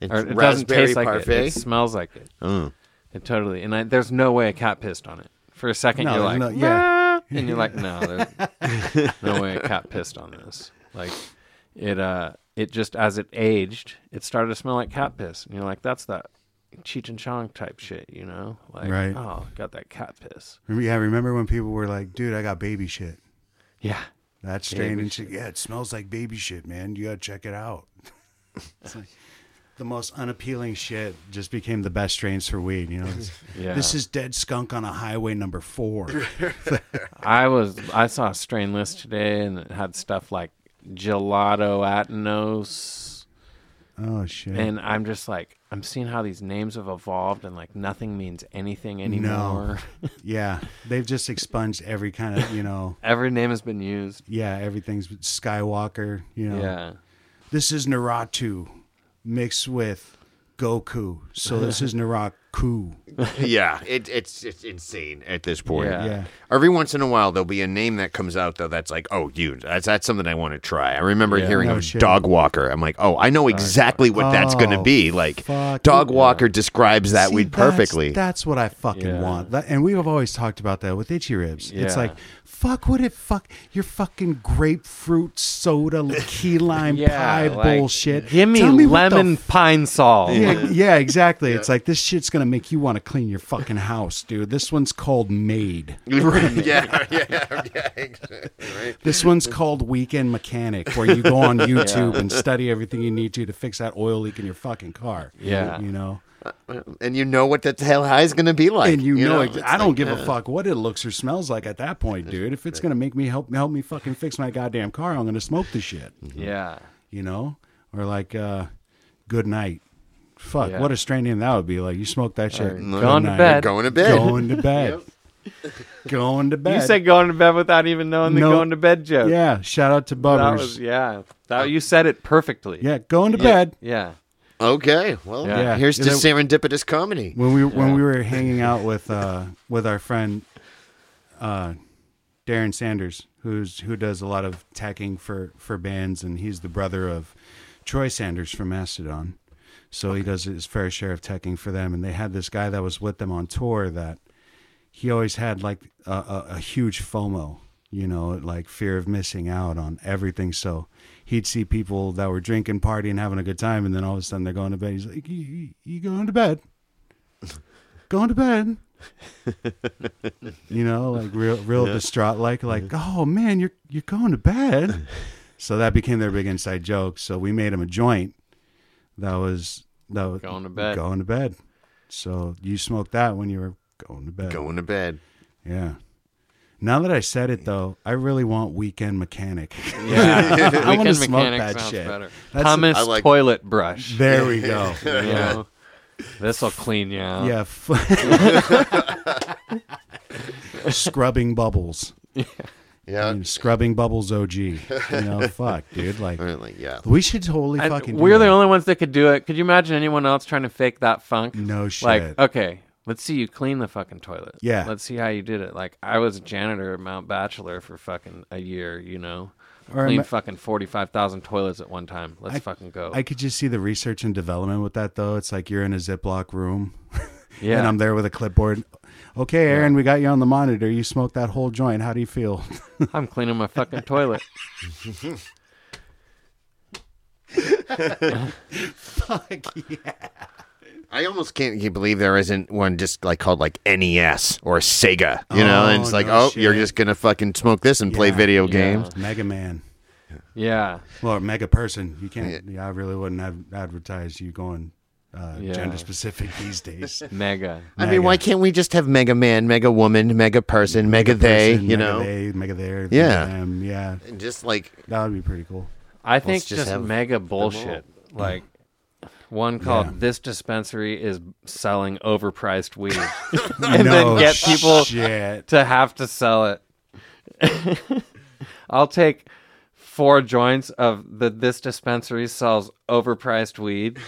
Speaker 3: It's
Speaker 2: Or it doesn't taste like
Speaker 3: parfait.
Speaker 2: it. It smells like it.
Speaker 3: Oh.
Speaker 2: It totally. And I, there's no way a cat pissed on it. For a second,
Speaker 1: No,
Speaker 2: you're like,
Speaker 1: no- yeah.
Speaker 2: "Ah," and you're like, no, there's no way a cat pissed on this. Like, it, uh, it just as it aged, it started to smell like cat piss, and you're like, that's that Cheech and Chong type shit, you know? Like,
Speaker 1: Right.
Speaker 2: oh, got that cat piss.
Speaker 1: Yeah, remember when people were like, "Dude, I got baby shit."
Speaker 2: Yeah.
Speaker 1: That strain and shit. Yeah, it smells like baby shit, man. You gotta check it out. it's like the most unappealing shit just became the best strains for weed. You know,
Speaker 2: Yeah.
Speaker 1: this is dead skunk on a highway number four.
Speaker 2: I was I saw a strain list today and it had stuff like gelato atenos
Speaker 1: oh shit!
Speaker 2: and I'm just like I'm seeing how these names have evolved and like nothing means anything anymore.
Speaker 1: yeah, they've just expunged every kind of you know.
Speaker 2: Every name has been used.
Speaker 1: Yeah, everything's Skywalker. You know,
Speaker 2: Yeah.
Speaker 1: this is Naruto mixed with Goku. So this is Naraku.
Speaker 3: yeah, it, it's it's insane at this point.
Speaker 2: Yeah.
Speaker 1: Yeah.
Speaker 3: Every once in a while, there'll be a name that comes out though that's like, oh, dude, that's that's something I want to try. I remember
Speaker 2: Yeah.
Speaker 3: hearing
Speaker 1: No
Speaker 3: of
Speaker 1: shit.
Speaker 3: Dog Walker. I'm like, oh, I know exactly what that's going to
Speaker 1: Oh,
Speaker 3: be. Like,
Speaker 1: fuck.
Speaker 3: Dog Walker describes that
Speaker 1: See,
Speaker 3: weed perfectly.
Speaker 1: That's, what I fucking
Speaker 2: Yeah.
Speaker 1: want. That, and we've always talked about that with itchy ribs. It's like, fuck, what it fuck your fucking grapefruit soda key lime pie
Speaker 2: like,
Speaker 1: bullshit?
Speaker 2: Give me,
Speaker 1: the
Speaker 2: lemon pine salt.
Speaker 1: yeah, yeah, exactly. It's like this shit's gonna make you want to clean your fucking house, dude. This one's called Made.
Speaker 3: Right, yeah, yeah, yeah, exactly, right.
Speaker 1: This one's called Weekend Mechanic, where you go on YouTube and study everything you need to to fix that oil leak in your fucking car.
Speaker 2: Yeah.
Speaker 1: you know.
Speaker 3: And you know what the hell high is going to be like.
Speaker 1: and you, know, ex-
Speaker 3: it's
Speaker 1: I don't
Speaker 3: like,
Speaker 1: give
Speaker 3: uh,
Speaker 1: a fuck what it looks or smells like at that point, dude. If it's gonna make me help help me fucking fix my goddamn car, I'm gonna smoke the shit.
Speaker 2: Yeah.
Speaker 1: You know, or like, uh, good night. Fuck,
Speaker 2: Yeah.
Speaker 1: what a strange name that would be. Like you smoke that shit.
Speaker 2: Or
Speaker 1: good
Speaker 2: going to bed.
Speaker 3: Going to bed.
Speaker 1: Going to bed. Going to bed.
Speaker 2: You said going to bed without even knowing the going to bed joke.
Speaker 1: yeah. Shout out to
Speaker 2: That
Speaker 1: Bubbers.
Speaker 2: was yeah. That you said it perfectly.
Speaker 1: yeah, going to
Speaker 2: Yeah.
Speaker 1: bed.
Speaker 2: Yeah.
Speaker 3: Okay, well,
Speaker 2: Yeah.
Speaker 3: here's to
Speaker 1: Yeah.
Speaker 3: serendipitous comedy.
Speaker 1: when we when we were hanging out with uh with our friend uh Darren Sanders who's who does a lot of teching for for bands and he's the brother of Troy Sanders from Mastodon. So he does his fair share of teching for them and they had this guy that was with them on tour that he always had like a, a, a huge FOMO, you know, like fear of missing out on everything. So he'd see people that were drinking, partying, having a good time, and then all of a sudden they're going to bed. He's like, "You, you, you going to bed? Going to bed?" you know, like real, real distraught, like, like, oh man, you're you're going to bed. so that became their big inside joke. So we made him a joint that was that was
Speaker 2: Going to bed.
Speaker 1: Going to bed. So you smoked that when you were going to bed.
Speaker 3: Going to bed.
Speaker 1: Yeah. Now that I said it though, I really want weekend mechanic.
Speaker 2: Yeah.
Speaker 1: I want to
Speaker 2: Weekend
Speaker 1: smoke
Speaker 2: mechanic
Speaker 1: that
Speaker 2: sounds
Speaker 1: shit.
Speaker 2: better.
Speaker 1: That's-
Speaker 2: Thomas
Speaker 3: I like-
Speaker 2: toilet brush.
Speaker 1: There we go.
Speaker 2: yeah, know? This'll clean you out.
Speaker 1: Yeah. f- Scrubbing bubbles.
Speaker 3: Yeah.
Speaker 1: I mean, scrubbing bubbles OG. You know, fuck, dude. Like
Speaker 3: Really, yeah.
Speaker 1: We should totally
Speaker 2: and
Speaker 1: fucking
Speaker 2: We're the
Speaker 1: that.
Speaker 2: only ones that could do it. Could you imagine anyone else trying to fake that funk?
Speaker 1: No shit.
Speaker 2: Like, okay, let's see you clean the fucking toilet.
Speaker 1: Yeah.
Speaker 2: Let's see how you did it. Like, I was a janitor at Mount Bachelor for fucking a year, you know?
Speaker 1: Or
Speaker 2: Cleaned
Speaker 1: ima-
Speaker 2: fucking 45,000 toilets at one time. Let's
Speaker 1: I-
Speaker 2: fucking go.
Speaker 1: I could just see the research and development with that though. It's like you're in a Ziploc room,
Speaker 2: yeah.
Speaker 1: and I'm there with a clipboard. Okay, Aaron, we got you on the monitor. You smoked that whole joint. How do you feel?
Speaker 2: I'm cleaning my fucking toilet.
Speaker 1: Fuck yeah.
Speaker 3: I almost can't can't believe there isn't one just like called like NES or Sega, you know? And
Speaker 1: Oh,
Speaker 3: it's like,
Speaker 1: no
Speaker 3: oh, you're just gonna fucking smoke this and play video
Speaker 2: Yeah.
Speaker 3: games.
Speaker 1: Mega Man.
Speaker 2: Yeah.
Speaker 1: Well, mega person. You can't. Yeah, I really wouldn't have advertised you going uh,
Speaker 2: Yeah.
Speaker 1: gender specific these days.
Speaker 2: Mega.
Speaker 3: I mean, why can't we just have Mega Man, Mega Woman, Mega Person, Mega, They?
Speaker 1: person,
Speaker 3: You
Speaker 1: mega
Speaker 3: know,
Speaker 1: they, mega there.
Speaker 3: Yeah.
Speaker 1: them, yeah.
Speaker 3: and just like
Speaker 1: That would be pretty cool.
Speaker 2: I think
Speaker 3: just
Speaker 2: just,
Speaker 3: have
Speaker 2: mega bullshit. Like, one called
Speaker 1: Yeah.
Speaker 2: This Dispensary is selling overpriced weed. and
Speaker 1: No
Speaker 2: then get people
Speaker 1: shit.
Speaker 2: to have to sell it. I'll take four joints of the this dispensary sells overpriced weed.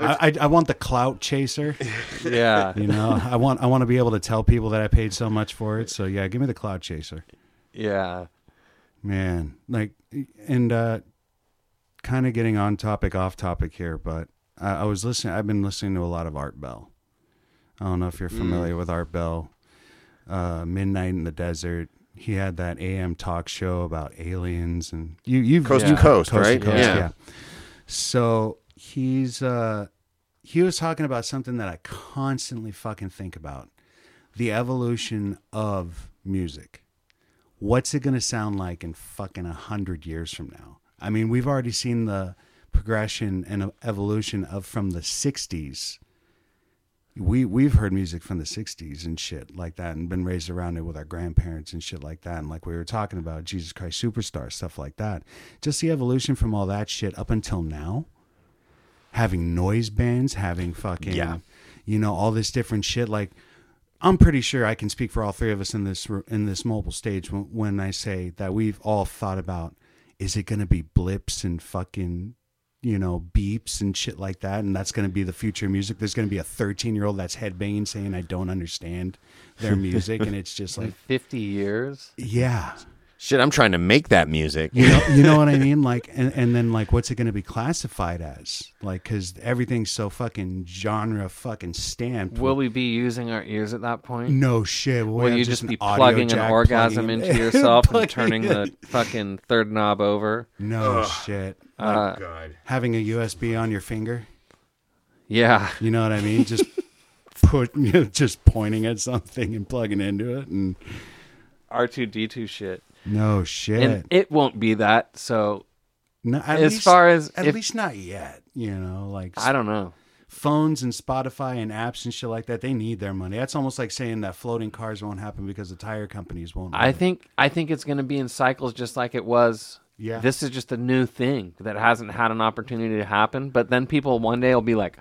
Speaker 1: I, I, I want the clout chaser.
Speaker 2: Yeah.
Speaker 1: You know, I want I want to be able to tell people that I paid so much for it. So yeah, give me the clout chaser,
Speaker 2: Yeah.
Speaker 1: man. Like, and uh, kind of getting on topic, off topic here, but I, I was listening. I've been listening to a lot of Art Bell. I don't know if you're familiar with Art Bell. Uh, Midnight in the Desert. He had that AM talk show about aliens and you you've
Speaker 3: Coast
Speaker 2: to
Speaker 1: yeah,
Speaker 3: coast, right?
Speaker 1: coast,
Speaker 3: Yeah.
Speaker 1: yeah. So he's uh he was talking about something that I constantly fucking think about. The evolution of music. what's it going to sound like in fucking a hundred years from now? I mean, we've already seen the progression and evolution of from the '60s. We we've heard music from the '60s and shit like that, and been raised around it with our grandparents and shit like that, and like we were talking about Jesus Christ Superstar stuff like that. Just the evolution from all that shit up until now, having noise bands, having fucking
Speaker 3: Yeah.
Speaker 1: you know all this different shit like i'm pretty sure i can speak for all three of us in this in this mobile stage when, when i say that we've all thought about is it going to be blips and fucking you know beeps and shit like that? And that's going to be the future of music. There's going to be a 13 year old that's headbanging saying i don't understand their music and it's just like
Speaker 2: 50 years.
Speaker 1: yeah
Speaker 3: Shit, I'm trying to make that music.
Speaker 1: you know, you know what I mean? Like, and, and then like, what's it going to be classified as? Like, because everything's so fucking genre fucking stamped.
Speaker 2: Will we be using our ears at that point?
Speaker 1: no shit. We'll
Speaker 2: Will you just
Speaker 1: an
Speaker 2: be
Speaker 1: audio
Speaker 2: plugging an orgasm
Speaker 1: plugging
Speaker 2: into yourself and turning the fucking third knob over?
Speaker 1: No shit.
Speaker 2: Uh,
Speaker 3: God.
Speaker 1: Having a USB on your finger.
Speaker 2: yeah.
Speaker 1: You know what I mean? Just put, you know, just pointing at something and plugging into it, and
Speaker 2: R2D2 shit.
Speaker 1: no shit.
Speaker 2: And it won't be that. So
Speaker 1: no,
Speaker 2: as
Speaker 1: least,
Speaker 2: far as
Speaker 1: at
Speaker 2: if-
Speaker 1: least not yet. You know, like
Speaker 2: I don't know.
Speaker 1: phones and Spotify and apps and shit like that, they need their money. That's almost like saying that floating cars won't happen because the tire companies won't.
Speaker 2: I
Speaker 1: it.
Speaker 2: think I think it's going to be in cycles just like it was.
Speaker 1: Yeah.
Speaker 2: This is just a new thing that hasn't had an opportunity to happen, but then people one day will be like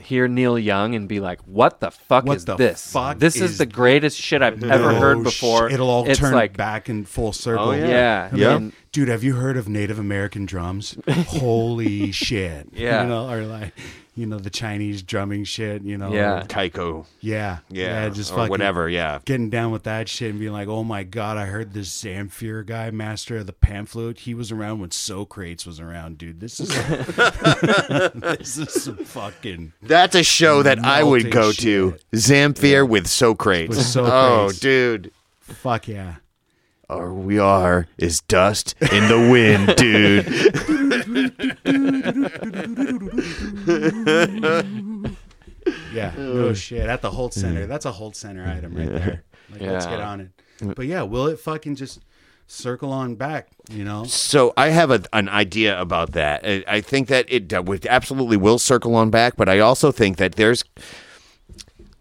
Speaker 2: hear Neil Young and be like, "What the fuck
Speaker 1: What
Speaker 2: is
Speaker 1: the
Speaker 2: this?
Speaker 1: fuck
Speaker 2: this
Speaker 1: is
Speaker 2: is the greatest shit I've ever heard oh, before."
Speaker 1: sh- It'll all
Speaker 2: it's
Speaker 1: turn
Speaker 2: like,
Speaker 1: back in full oh, circle.
Speaker 3: Oh, yeah.
Speaker 2: yeah,
Speaker 3: Yeah.
Speaker 2: and-
Speaker 1: Dude, have you heard of Native American drums? Holy shit.
Speaker 2: Yeah.
Speaker 1: You know, or like, you know, the Chinese drumming shit, you know.
Speaker 2: Yeah.
Speaker 3: Taiko.
Speaker 1: Yeah.
Speaker 3: Yeah.
Speaker 1: just
Speaker 3: or
Speaker 1: fucking
Speaker 3: whatever. Yeah.
Speaker 1: Getting down with that shit and being like, oh my God, I heard this Zamfir guy, master of the pan flute. He was around when Socrates was around, dude. This is this is some fucking
Speaker 3: That's a show that I would
Speaker 1: Melting
Speaker 3: go to.
Speaker 1: shit.
Speaker 3: Zamfir with Socrates.
Speaker 1: With Socrates.
Speaker 3: Oh, dude.
Speaker 1: fuck yeah.
Speaker 3: All we are is dust in the wind, dude.
Speaker 1: Yeah, no shit. At the Hult Center. That's a Hult Center item right there. Like, let's get on it. But yeah, will it fucking just circle on back, you know?
Speaker 3: So I have a, an idea about that. I, I think that it uh, would absolutely will circle on back, but I also think that there's.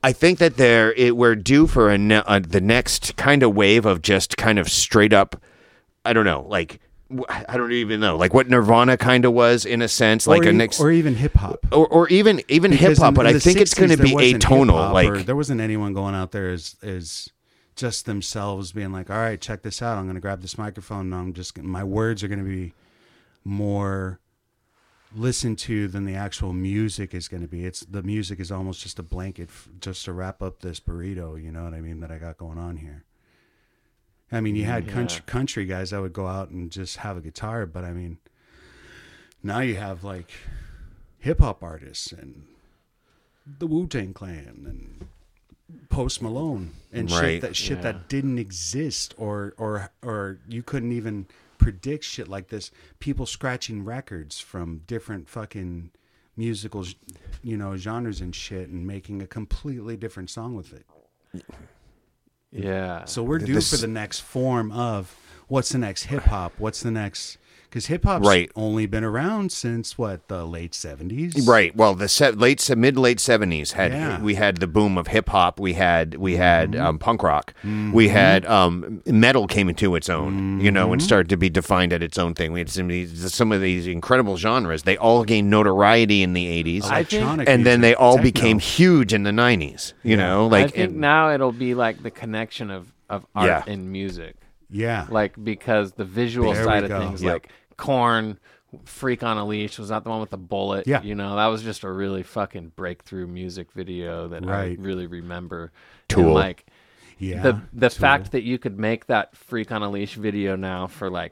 Speaker 3: I think that there it, we're due for a uh, the next kind of wave of just kind of straight up. I don't know, like I don't even know, like what Nirvana kind of was in a sense, like
Speaker 1: or,
Speaker 3: a next,
Speaker 1: or even hip hop.
Speaker 3: or, or even even hip hop. But I think it's going to be atonal, like
Speaker 1: there wasn't anyone going out there as as just themselves being like, "All right, check this out. I'm going to grab this microphone and I'm just my words are going to be more listened to than the actual music is going to be. It's the music is almost just a blanket f- just to wrap up this burrito, you know what I mean, that I got going on here. I mean, you had mm,
Speaker 2: country
Speaker 1: country guys that would go out and just have a guitar, but I mean, now you have like hip hop artists and the Wu Tang Clan and Post Malone and
Speaker 3: Right.
Speaker 1: shit that shit
Speaker 2: Yeah.
Speaker 1: that didn't exist or or or you couldn't even predict shit like this. People scratching records from different fucking musical, you know, genres and shit, and making a completely different song with it.
Speaker 2: yeah.
Speaker 1: So we're due
Speaker 3: This-
Speaker 1: for the next form of what's the next hip hop? What's the next? Because hip hop's
Speaker 3: Right.
Speaker 1: only been around since what the late seventies,
Speaker 3: Right. Well, the se- late se- mid late seventies had
Speaker 1: Yeah. Mm-hmm.
Speaker 3: we had the boom of hip hop. We had we had um, punk rock. We had um, metal came into its own. You know, and
Speaker 1: Mm-hmm.
Speaker 3: started to be defined at its own thing. We had some of these, some of these incredible genres. They all gained notoriety in the eighties,
Speaker 2: I think-
Speaker 3: and then they all
Speaker 1: techno.
Speaker 3: became huge in the nineties. You know, like
Speaker 2: I think
Speaker 3: and-
Speaker 2: now it'll be like the connection of of art
Speaker 3: Yeah.
Speaker 2: and music.
Speaker 1: yeah,
Speaker 2: like because the visual
Speaker 1: There
Speaker 2: side of
Speaker 1: go.
Speaker 2: things
Speaker 3: Yep.
Speaker 2: like Korn freak on a leash was that the one with the bullet
Speaker 1: Yeah.
Speaker 2: you know that was just a really fucking breakthrough music video that
Speaker 1: Right.
Speaker 2: i really remember
Speaker 3: Tool.
Speaker 2: and like
Speaker 1: yeah.
Speaker 2: the the
Speaker 1: Tool.
Speaker 2: fact that you could make that freak on a leash video now for like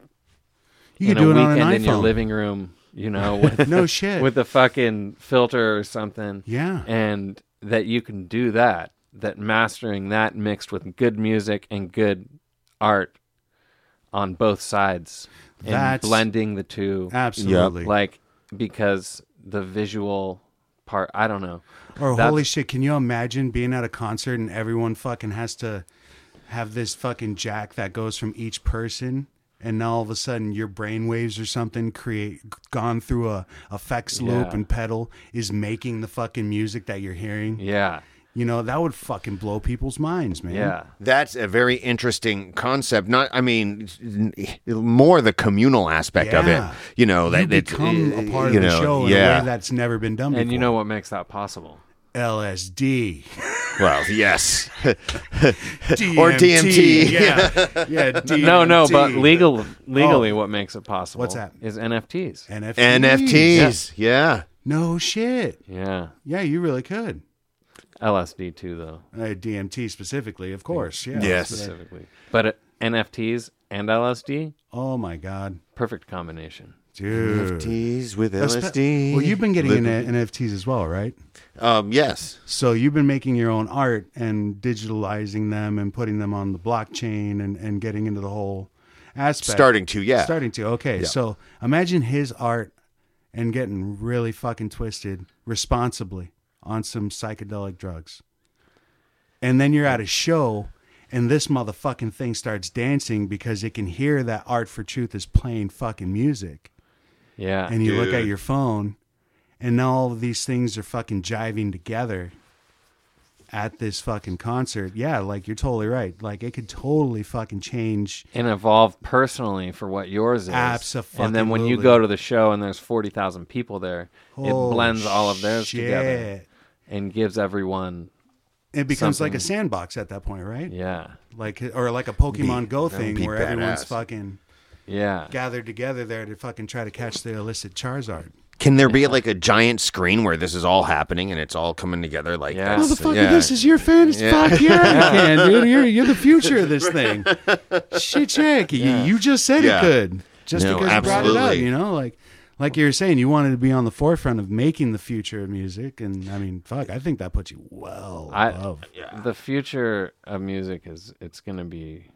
Speaker 1: you
Speaker 2: in
Speaker 1: could do
Speaker 2: a
Speaker 1: it on
Speaker 2: weekend
Speaker 1: an
Speaker 2: in your living room you know with
Speaker 1: No shit.
Speaker 2: with a fucking filter or something
Speaker 1: Yeah.
Speaker 2: and that you can do that that mastering that mixed with good music and good art on both sides and
Speaker 1: That's-
Speaker 2: blending the two
Speaker 1: Absolutely.
Speaker 2: like because the visual part i don't know
Speaker 1: Or
Speaker 2: That's-
Speaker 1: holy shit, can you imagine being at a concert and everyone fucking has to have this fucking jack that goes from each person and now all of a sudden your brain waves or something create gone through a effects loop
Speaker 2: Yeah.
Speaker 1: and pedal is making the fucking music that you're hearing.
Speaker 2: Yeah.
Speaker 1: You know, that would fucking blow people's minds, man.
Speaker 2: Yeah.
Speaker 3: That's a very interesting concept. Not, I mean, more the communal aspect of it. You know that
Speaker 1: you
Speaker 3: that-
Speaker 1: become a uh, part
Speaker 3: you
Speaker 1: of the
Speaker 3: know,
Speaker 1: show in a way that's never been done before.
Speaker 2: And you know what makes that possible?
Speaker 1: LSD.
Speaker 3: well, yes,
Speaker 1: DMT,
Speaker 3: or DMT.
Speaker 1: Yeah. yeah DMT.
Speaker 2: No, no, but legal, legally, oh. what makes it possible?
Speaker 1: What's that?
Speaker 2: Is NFTs.
Speaker 1: NFTs.
Speaker 3: NFTs. Yeah.
Speaker 1: No shit.
Speaker 2: Yeah.
Speaker 1: Yeah, you really could.
Speaker 2: LSD too, though,
Speaker 1: Uh, DMT specifically, of course. Yeah.
Speaker 3: Yes.
Speaker 2: specifically. But uh, NFTs and LSD,
Speaker 1: Oh my god,
Speaker 2: perfect combination.
Speaker 1: dude.
Speaker 3: NFTs with
Speaker 1: Espe-
Speaker 3: LSD.
Speaker 1: Well, you've been getting
Speaker 3: Live-
Speaker 1: into NFTs as well, right?
Speaker 3: Um, yes.
Speaker 1: So you've been making your own art and digitalizing them and putting them on the blockchain and, and getting into the whole aspect.
Speaker 3: Starting to, yeah.
Speaker 1: Starting to. Okay.
Speaker 3: Yeah.
Speaker 1: So imagine his art and getting really fucking twisted responsibly on some psychedelic drugs. And then you're at a show and this motherfucking thing starts dancing because it can hear that Art for Truth is playing fucking music.
Speaker 2: Yeah.
Speaker 1: And you look at your phone and now all of these things are fucking jiving together at this fucking concert. Yeah, like you're totally right. Like it could totally fucking change
Speaker 2: and evolve personally for what yours is. Absolutely. And then when you go to the show and there's 40,000 people there, it
Speaker 1: Oh,
Speaker 2: blends all of theirs together
Speaker 1: shit.
Speaker 2: And gives everyone,
Speaker 1: It becomes like a sandbox at that point, right?
Speaker 2: yeah.
Speaker 1: Like or like a Pokemon Go thing
Speaker 3: be
Speaker 1: where everyone's fucking
Speaker 2: Yeah.
Speaker 1: gathered together there to fucking try to catch the illicit Charizard.
Speaker 3: Can there be like a giant screen where this is all happening and it's all coming together? Like,
Speaker 2: Yeah.
Speaker 3: that's-
Speaker 1: Motherfucker,
Speaker 3: yeah.
Speaker 1: this is your fantasy.
Speaker 3: Yeah.
Speaker 1: Fuck yeah, you can, dude. You're, you're the future of this thing. Shit, check. You, you just said
Speaker 3: Yeah.
Speaker 1: it could. Just
Speaker 3: No,
Speaker 1: because you brought it up, you know, like like you were saying, you wanted to be on the forefront of making the future of music, and I mean, fuck, I think that puts you well
Speaker 2: I,
Speaker 1: above.
Speaker 2: The future of music is it's going to be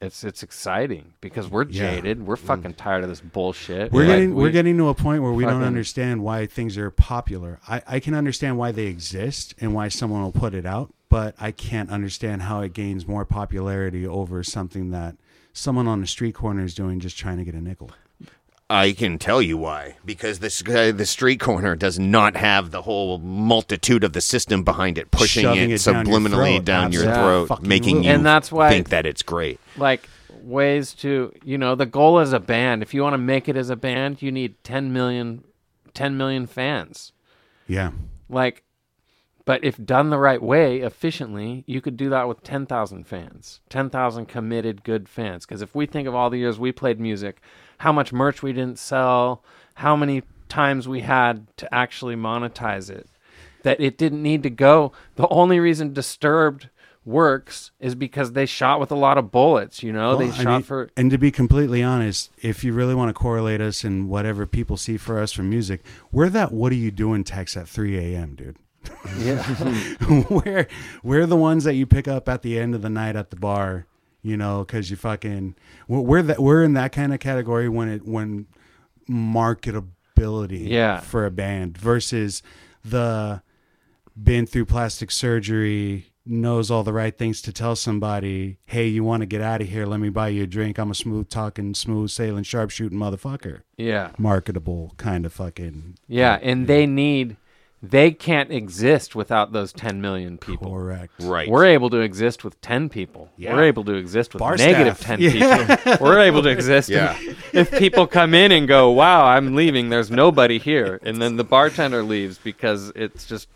Speaker 2: it's it's exciting because we're
Speaker 1: Yeah.
Speaker 2: jaded. We're mm. fucking tired of this bullshit.
Speaker 1: We're
Speaker 2: Like,
Speaker 1: getting
Speaker 2: we-
Speaker 1: we're getting to a point where we don't understand why things are popular. I, I can understand why they exist and why someone will put it out, but I can't understand how it gains more popularity over something that someone on the street corner is doing just trying to get a nickel.
Speaker 3: I can tell you why. Because this guy, the street corner does not have the whole multitude of the system behind it, pushing
Speaker 1: Shoving
Speaker 3: it,
Speaker 1: it down your
Speaker 3: subliminally
Speaker 1: throat.
Speaker 3: down your
Speaker 1: Absolutely.
Speaker 3: throat,
Speaker 1: Fucking
Speaker 3: making you
Speaker 2: And that's why-
Speaker 3: think that it's great.
Speaker 2: like ways to you know the goal as a band if you want to make it as a band you need 10 million 10 million fans
Speaker 1: Yeah.
Speaker 2: like but if done the right way efficiently you could do that with 10,000 fans 10,000 committed good fans because if we think of all the years we played music how much merch we didn't sell how many times we had to actually monetize it that it didn't need to go the only reason disturbed works is because they shot with a lot of bullets you know they
Speaker 1: Well, I
Speaker 2: shot
Speaker 1: mean,
Speaker 2: for
Speaker 1: and to be completely honest, if you really want to correlate us and whatever people see for us from music, we're that "What are you doing?" text at 3 a.m., dude.
Speaker 2: Yeah.
Speaker 1: We're we're the ones that you pick up at the end of the night at the bar, you know, because you fucking we're we're that we're in that kind of category when it when marketability,
Speaker 2: Yeah.
Speaker 1: for a band versus the been through plastic surgery knows all the right things to tell somebody hey you want to get out of here. Let me buy you a drink. I'm a smooth talking smooth sailing sharpshooting motherfucker.
Speaker 2: Yeah.
Speaker 1: Marketable kind of fucking
Speaker 2: yeah and they need they can't exist without those 10 million people
Speaker 1: correct
Speaker 3: Right.
Speaker 2: We're able to exist with 10 people.
Speaker 1: Yeah.
Speaker 2: We're able to exist with
Speaker 1: Bar
Speaker 2: negative
Speaker 1: staff.
Speaker 2: 10 people. We're able to exist
Speaker 3: Yeah.
Speaker 2: if people come in and go, wow, I'm leaving. There's nobody here. And then the bartender leaves because it's just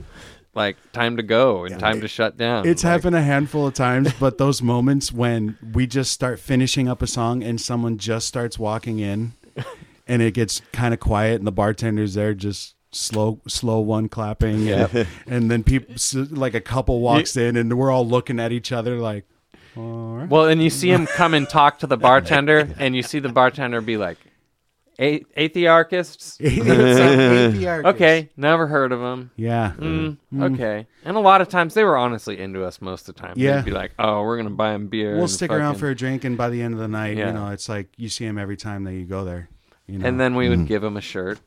Speaker 2: like time to go and time to shut down.
Speaker 1: It's
Speaker 2: Like,
Speaker 1: happened a handful of times, but those moments when we just start finishing up a song and someone just starts walking in and it gets kind of quiet and the bartender's there just slow slow one clapping and, and then people like a couple walks in and we're all looking at each other like all right.
Speaker 2: Well, and you see him come and talk to the bartender, and you see the bartender be like, "A- Athiarchists? Okay, never heard of them.
Speaker 1: yeah
Speaker 2: Mm, Okay. And a lot of times they were honestly into us most of the time.
Speaker 1: Yeah.
Speaker 2: They'd be like, oh, we're going to buy him beer.
Speaker 1: we'll
Speaker 2: and
Speaker 1: stick around for a drink and by the end of the night
Speaker 2: Yeah.
Speaker 1: you know it's like you see him every time that you go there you know
Speaker 2: And then we would give him a shirt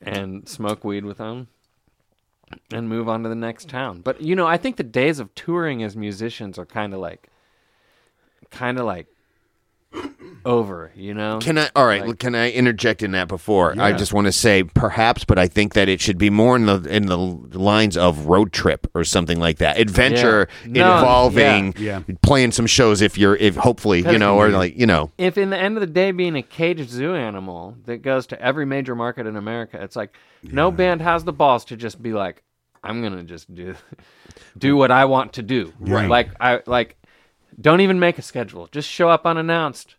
Speaker 2: and smoke weed with them and move on to the next town. But, you know, I think the days of touring as musicians are kind of like kind of like over, you know?
Speaker 3: Can I? All right.
Speaker 2: Like-
Speaker 3: can I interject in that before? I just want to say perhaps, but I think that it should be more in the in the lines of road trip or something like that. Adventure
Speaker 2: Yeah. No,
Speaker 3: involving
Speaker 1: yeah.
Speaker 3: playing some shows. If you're if hopefully you know or like you know
Speaker 2: if in the end of the day being a caged zoo animal that goes to every major market in America, it's like no band has the balls to just be like, I'm gonna just do do what I want to do.
Speaker 1: Right.
Speaker 2: Like I like don't even make a schedule. Just show up unannounced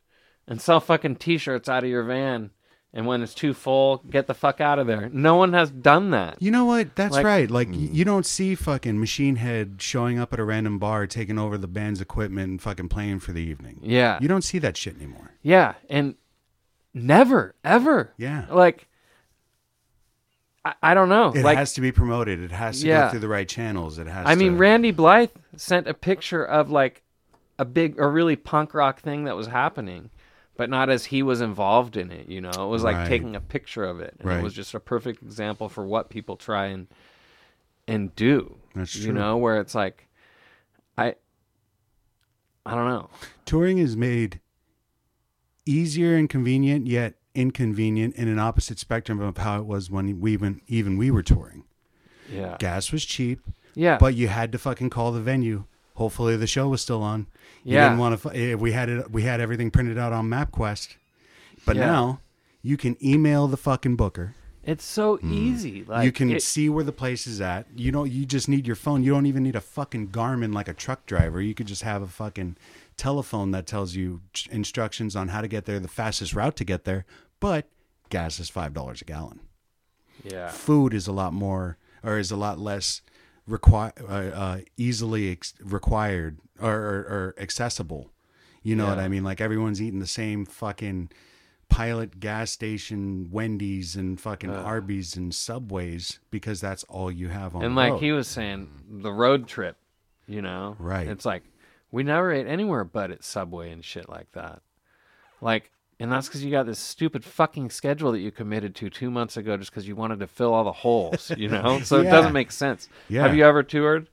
Speaker 2: and sell fucking t shirts out of your van. And when it's too full, get the fuck out of there. No one has done that.
Speaker 1: You know what? That's
Speaker 2: Like-
Speaker 1: right. Like y you mm. don't see fucking Machine Head showing up at a random bar, taking over the band's equipment, and fucking playing for the evening.
Speaker 2: Yeah.
Speaker 1: You don't see that shit anymore.
Speaker 2: Yeah, and never, ever.
Speaker 1: Yeah.
Speaker 2: Like, I, I don't know.
Speaker 1: It
Speaker 2: like,
Speaker 1: has to be promoted. It has to
Speaker 2: Yeah.
Speaker 1: go through the right channels. It has.
Speaker 2: I mean, Randy Blythe sent a picture of like a big, a really punk rock thing that was happening, but not as he was involved in it. You know, it was like
Speaker 1: Right.
Speaker 2: taking a picture of it, and
Speaker 1: Right.
Speaker 2: it was just a perfect example for what people try and and do.
Speaker 1: That's true.
Speaker 2: You know, where it's like, I, I don't know.
Speaker 1: touring is made easier and convenient, yet inconvenient in an opposite spectrum of how it was when we even even we were touring.
Speaker 2: Yeah,
Speaker 1: Gas was cheap,
Speaker 2: yeah,
Speaker 1: but you had to fucking call the venue. Hopefully, the show was still on. You
Speaker 2: Yeah.
Speaker 1: didn't want to. If eh, we had it, we had everything printed out on MapQuest. But
Speaker 2: Yeah.
Speaker 1: now you can email the fucking booker.
Speaker 2: it's so mm. easy. Like
Speaker 1: you can
Speaker 2: it-
Speaker 1: see where the place is at. You don't. You just need your phone. You don't even need a fucking Garmin like a truck driver. You could just have a fucking telephone that tells you instructions on how to get there, the fastest route to get there. But gas is five dollars a gallon.
Speaker 2: yeah.
Speaker 1: Food is a lot more, or is a lot less require uh, uh, easily ex- required or, or, or accessible. You know what I mean? Like everyone's eating the same fucking pilot gas station, Wendy's, and fucking Arby's and Subways because that's all you have on.
Speaker 2: And like
Speaker 1: road.
Speaker 2: he was saying, the road trip, you know,
Speaker 1: Right.
Speaker 2: It's like we never ate anywhere but at Subway and shit like that. Like, and that's because you got this stupid fucking schedule that you committed to two months ago just because you wanted to fill all the holes, you know. So it doesn't make sense.
Speaker 1: Yeah.
Speaker 2: Have you ever toured?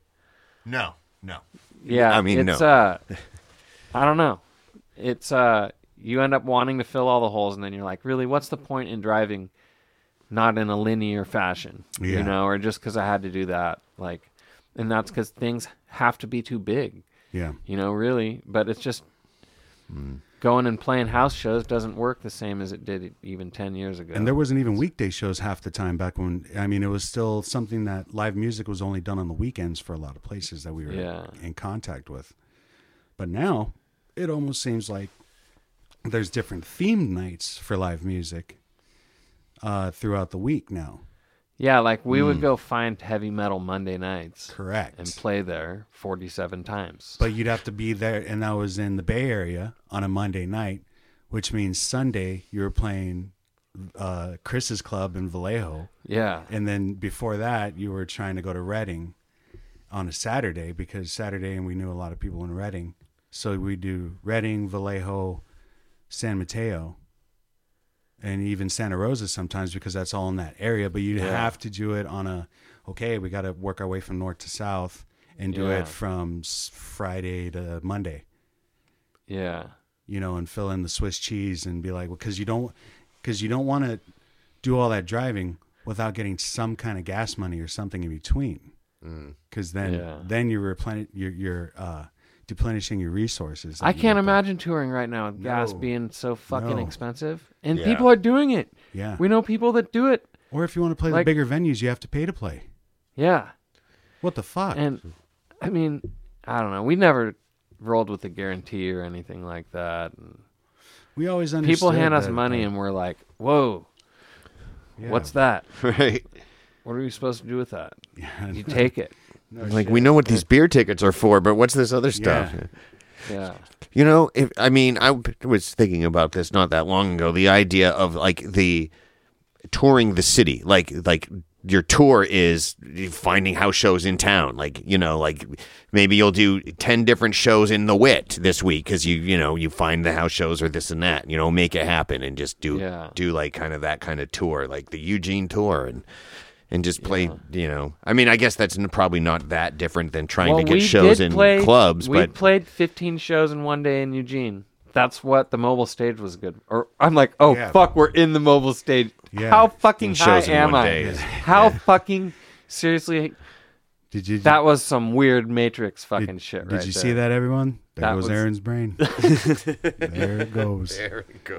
Speaker 3: no no
Speaker 2: Yeah,
Speaker 3: I mean,
Speaker 2: it's,
Speaker 3: no.
Speaker 2: uh, I don't know. It's uh, you end up wanting to fill all the holes, and then you're like, really, what's the point in driving, not in a linear fashion,
Speaker 1: Yeah.
Speaker 2: you know, or just because I had to do that, like, and that's because things have to be too big,
Speaker 1: yeah,
Speaker 2: you know, really. But it's just
Speaker 3: Hmm.
Speaker 2: Going and playing house shows doesn't work the same as it did even ten years ago.
Speaker 1: and there wasn't even weekday shows half the time back when. I mean, it was still something that live music was only done on the weekends for a lot of places that we were
Speaker 2: Yeah.
Speaker 1: in contact with. But now it almost seems like there's different themed nights for live music uh, throughout the week now.
Speaker 2: Yeah, like we
Speaker 3: Hmm.
Speaker 2: would go find heavy metal Monday nights
Speaker 1: Correct.
Speaker 2: and play there forty-seven times.
Speaker 1: But you'd have to be there, and that was in the Bay Area on a Monday night, which means Sunday you were playing uh, Chris's club in Vallejo,
Speaker 2: yeah,
Speaker 1: and then before that you were trying to go to Redding on a Saturday because Saturday, and we knew a lot of people in Redding, so we do Redding, Vallejo, San Mateo, and even Santa Rosa sometimes because that's all in that area. But you
Speaker 2: Yeah.
Speaker 1: have to do it on a okay. We got to work our way from north to south and do
Speaker 2: Yeah.
Speaker 1: it from Friday to Monday.
Speaker 2: yeah.
Speaker 1: You know, and fill in the Swiss cheese and be like, because you don't, because you don't want to do all that driving without getting some kind of gas money or something in between. Because then,
Speaker 2: Yeah.
Speaker 1: then you're replenish, you're, you're uh, replenishing your resources.
Speaker 2: I
Speaker 1: you
Speaker 2: can't imagine touring right now with gas
Speaker 1: No.
Speaker 2: being so fucking
Speaker 1: No.
Speaker 2: expensive. And
Speaker 3: Yeah.
Speaker 2: people are doing it.
Speaker 1: Yeah.
Speaker 2: We know people that do it.
Speaker 1: Or if you want to play
Speaker 2: Like-
Speaker 1: the bigger venues, you have to pay to play.
Speaker 2: Yeah.
Speaker 1: What the fuck?
Speaker 2: And I mean, I don't know. We never rolled with a guarantee or anything like that. And
Speaker 1: we always understood
Speaker 2: people hand us money and we're like, "Whoa,
Speaker 1: yeah.
Speaker 2: what's that?
Speaker 3: right
Speaker 2: What are we supposed to do with that?"
Speaker 1: Yeah.
Speaker 2: You take it.
Speaker 3: Like we know what these beer tickets are for but what's this other stuff
Speaker 1: Yeah.
Speaker 2: Yeah.
Speaker 3: You know, if I mean, I was thinking about this not that long ago. The idea of like the touring the city, like like your tour is finding house shows in town. Like you know, like maybe you'll do ten different shows in the Whit this week because you you know you find the house shows or this and that. You know, make it happen and just do
Speaker 2: Yeah.
Speaker 3: do like kind of that kind of tour, like the Eugene tour and. And just play. You know, I mean, I guess that's probably not that different than trying
Speaker 2: well,
Speaker 3: to get shows in
Speaker 2: play,
Speaker 3: clubs,
Speaker 2: We
Speaker 3: but
Speaker 2: played 15 shows in one day in Eugene. That's what the mobile stage was good. Or I'm like, oh
Speaker 1: Yeah.
Speaker 2: fuck, we're in the mobile stage.
Speaker 1: Yeah.
Speaker 2: How fucking high
Speaker 3: in
Speaker 2: am
Speaker 3: one
Speaker 2: I?
Speaker 3: day is-
Speaker 2: How fucking seriously?
Speaker 1: Did you
Speaker 2: That was some weird Matrix fucking
Speaker 1: did,
Speaker 2: shit.
Speaker 1: Did you
Speaker 2: there.
Speaker 1: see that, everyone? There
Speaker 2: That
Speaker 1: goes
Speaker 2: was-
Speaker 1: Aaron's brain. there it goes.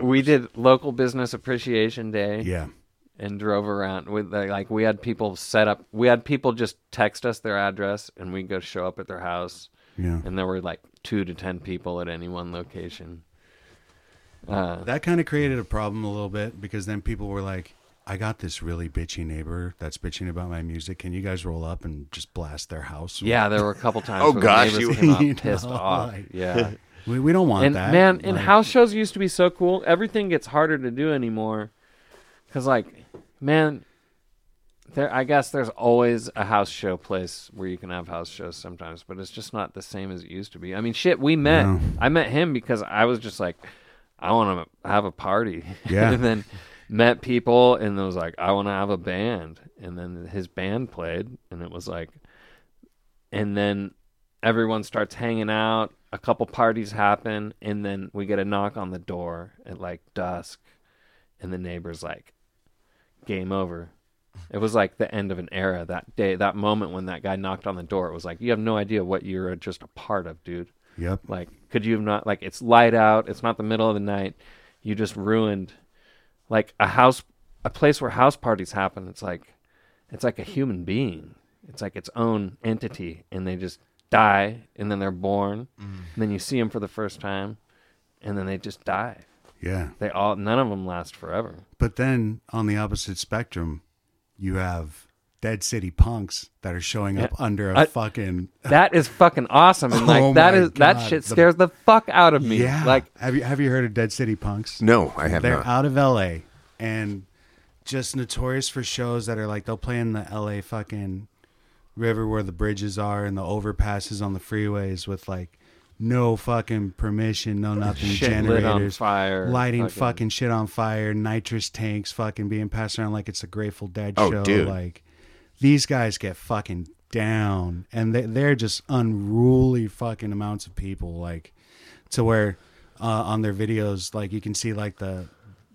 Speaker 2: We did local business appreciation day.
Speaker 1: Yeah.
Speaker 2: And drove around with like, like we had people set up we had people just text us their address and we go show up at their house
Speaker 1: Yeah.
Speaker 2: and there were like two to ten people at any one location uh,
Speaker 1: That kind of created a problem a little bit because then people were like, I got this really bitchy neighbor that's bitching about my music. Can you guys roll up and just blast their house?
Speaker 2: yeah there were a couple times
Speaker 3: Oh, gosh,
Speaker 2: the
Speaker 3: you-
Speaker 2: neighbors came out
Speaker 1: You
Speaker 2: pissed
Speaker 1: know,
Speaker 2: off
Speaker 1: like-
Speaker 2: yeah
Speaker 1: We, we don't want
Speaker 2: and
Speaker 1: that.
Speaker 2: man and house shows used to be so cool everything gets harder to do anymore because like man there i guess there's always a house show place where you can have house shows sometimes but it's just not the same as it used to be. I mean shit we met.
Speaker 1: No.
Speaker 2: i met him because i was just like i want to have a party.
Speaker 1: Yeah.
Speaker 2: and then met people and it was like i want to have a band. And then his band played and it was like and then everyone starts hanging out. A couple parties happen and then we get a knock on the door at like dusk and the neighbor's like game over. It was like the end of an era that day that moment when that guy knocked on the door. It was like you have no idea what you're just a part of dude.
Speaker 1: Yep.
Speaker 2: like could you have not like it's light out. It's not the middle of the night. You just ruined like a house a place where house parties happen. It's like it's like a human being. It's like its own entity and they just die and then they're born.
Speaker 1: Mm.
Speaker 2: and then you see them for the first time and then they just die
Speaker 1: Yeah.
Speaker 2: they all none of them last forever
Speaker 1: But then on the opposite spectrum, you have Dead City punks that are showing up under a
Speaker 2: I-
Speaker 1: fucking
Speaker 2: that is fucking awesome and like
Speaker 1: Oh
Speaker 2: that
Speaker 1: my
Speaker 2: is that shit scares the fuck out of me
Speaker 1: yeah.
Speaker 2: like
Speaker 1: have you have you heard of Dead City punks?
Speaker 3: no, I have not.
Speaker 1: They're
Speaker 3: not.
Speaker 1: out of L.A. and just notorious for shows that are like they'll play in the L.A. fucking river where the bridges are and the overpasses on the freeways with like no fucking permission, no nothing,
Speaker 2: shit
Speaker 1: generators,
Speaker 2: fire
Speaker 1: lighting fucking. shit on fire, nitrous tanks fucking being passed around like it's a Grateful Dead
Speaker 3: Oh,
Speaker 1: show.
Speaker 3: dude.
Speaker 1: Like these guys get fucking down, and they, they're just unruly fucking amounts of people. Like to where uh, on their videos, like you can see like the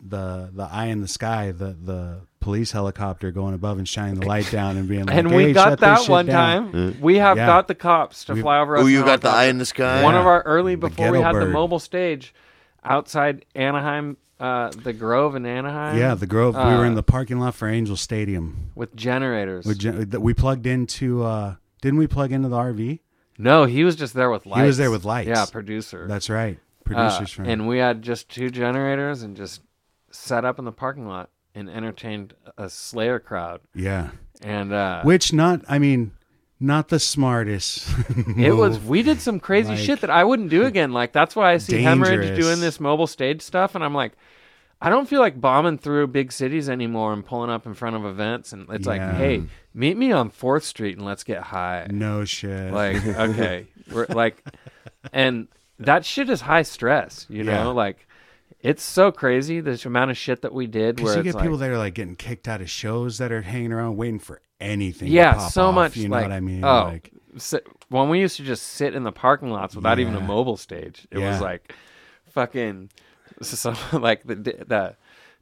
Speaker 1: the the eye in the sky, the the police helicopter going above and shining the light down and being like,
Speaker 2: and we
Speaker 1: "Hey,
Speaker 2: got
Speaker 1: shut
Speaker 2: that one
Speaker 1: down."
Speaker 2: time. We have
Speaker 1: Yeah.
Speaker 2: got the cops to
Speaker 1: We-
Speaker 2: fly over.
Speaker 3: Oh, you got the eye in the sky.
Speaker 2: One of our early before we
Speaker 1: ghetto
Speaker 2: had the mobile stage outside Anaheim, uh, the Grove in Anaheim.
Speaker 1: Yeah, the Grove. we were in
Speaker 2: Uh,
Speaker 1: the parking lot for Angel Stadium.
Speaker 2: with generators.
Speaker 1: We, gen- that we plugged into. uh Didn't we plug into the RV?
Speaker 2: no, he was just there with lights.
Speaker 1: He was there with lights.
Speaker 2: Yeah, producer.
Speaker 1: That's right.
Speaker 2: Uh,
Speaker 1: Producers from.
Speaker 2: and we had just two generators and just set up in the parking lot and entertained a Slayer crowd.
Speaker 1: yeah.
Speaker 2: And uh,
Speaker 1: Which not. I mean, not the smartest.
Speaker 2: It was. We did some crazy
Speaker 1: Like-
Speaker 2: shit that I wouldn't do again. Like that's why I see Hemorrhage doing this mobile stage stuff, and I'm like, I don't feel like bombing through big cities anymore and pulling up in front of events. And it's like, hey, meet me on Fourth Street and let's get high.
Speaker 1: No shit.
Speaker 2: Like, okay, we're like, and that shit is high stress. You know,
Speaker 1: Yeah.
Speaker 2: like it's so crazy the amount of shit that we did.
Speaker 1: Because you get people
Speaker 2: like,
Speaker 1: that are like getting kicked out of shows that are hanging around waiting for anything. to
Speaker 2: yeah, so
Speaker 1: off,
Speaker 2: much.
Speaker 1: You know
Speaker 2: like,
Speaker 1: what I mean?
Speaker 2: Oh,
Speaker 1: Like,
Speaker 2: sit, when we used to just sit in the parking lots without even a mobile stage, it
Speaker 1: Yeah.
Speaker 2: was like fucking so like the the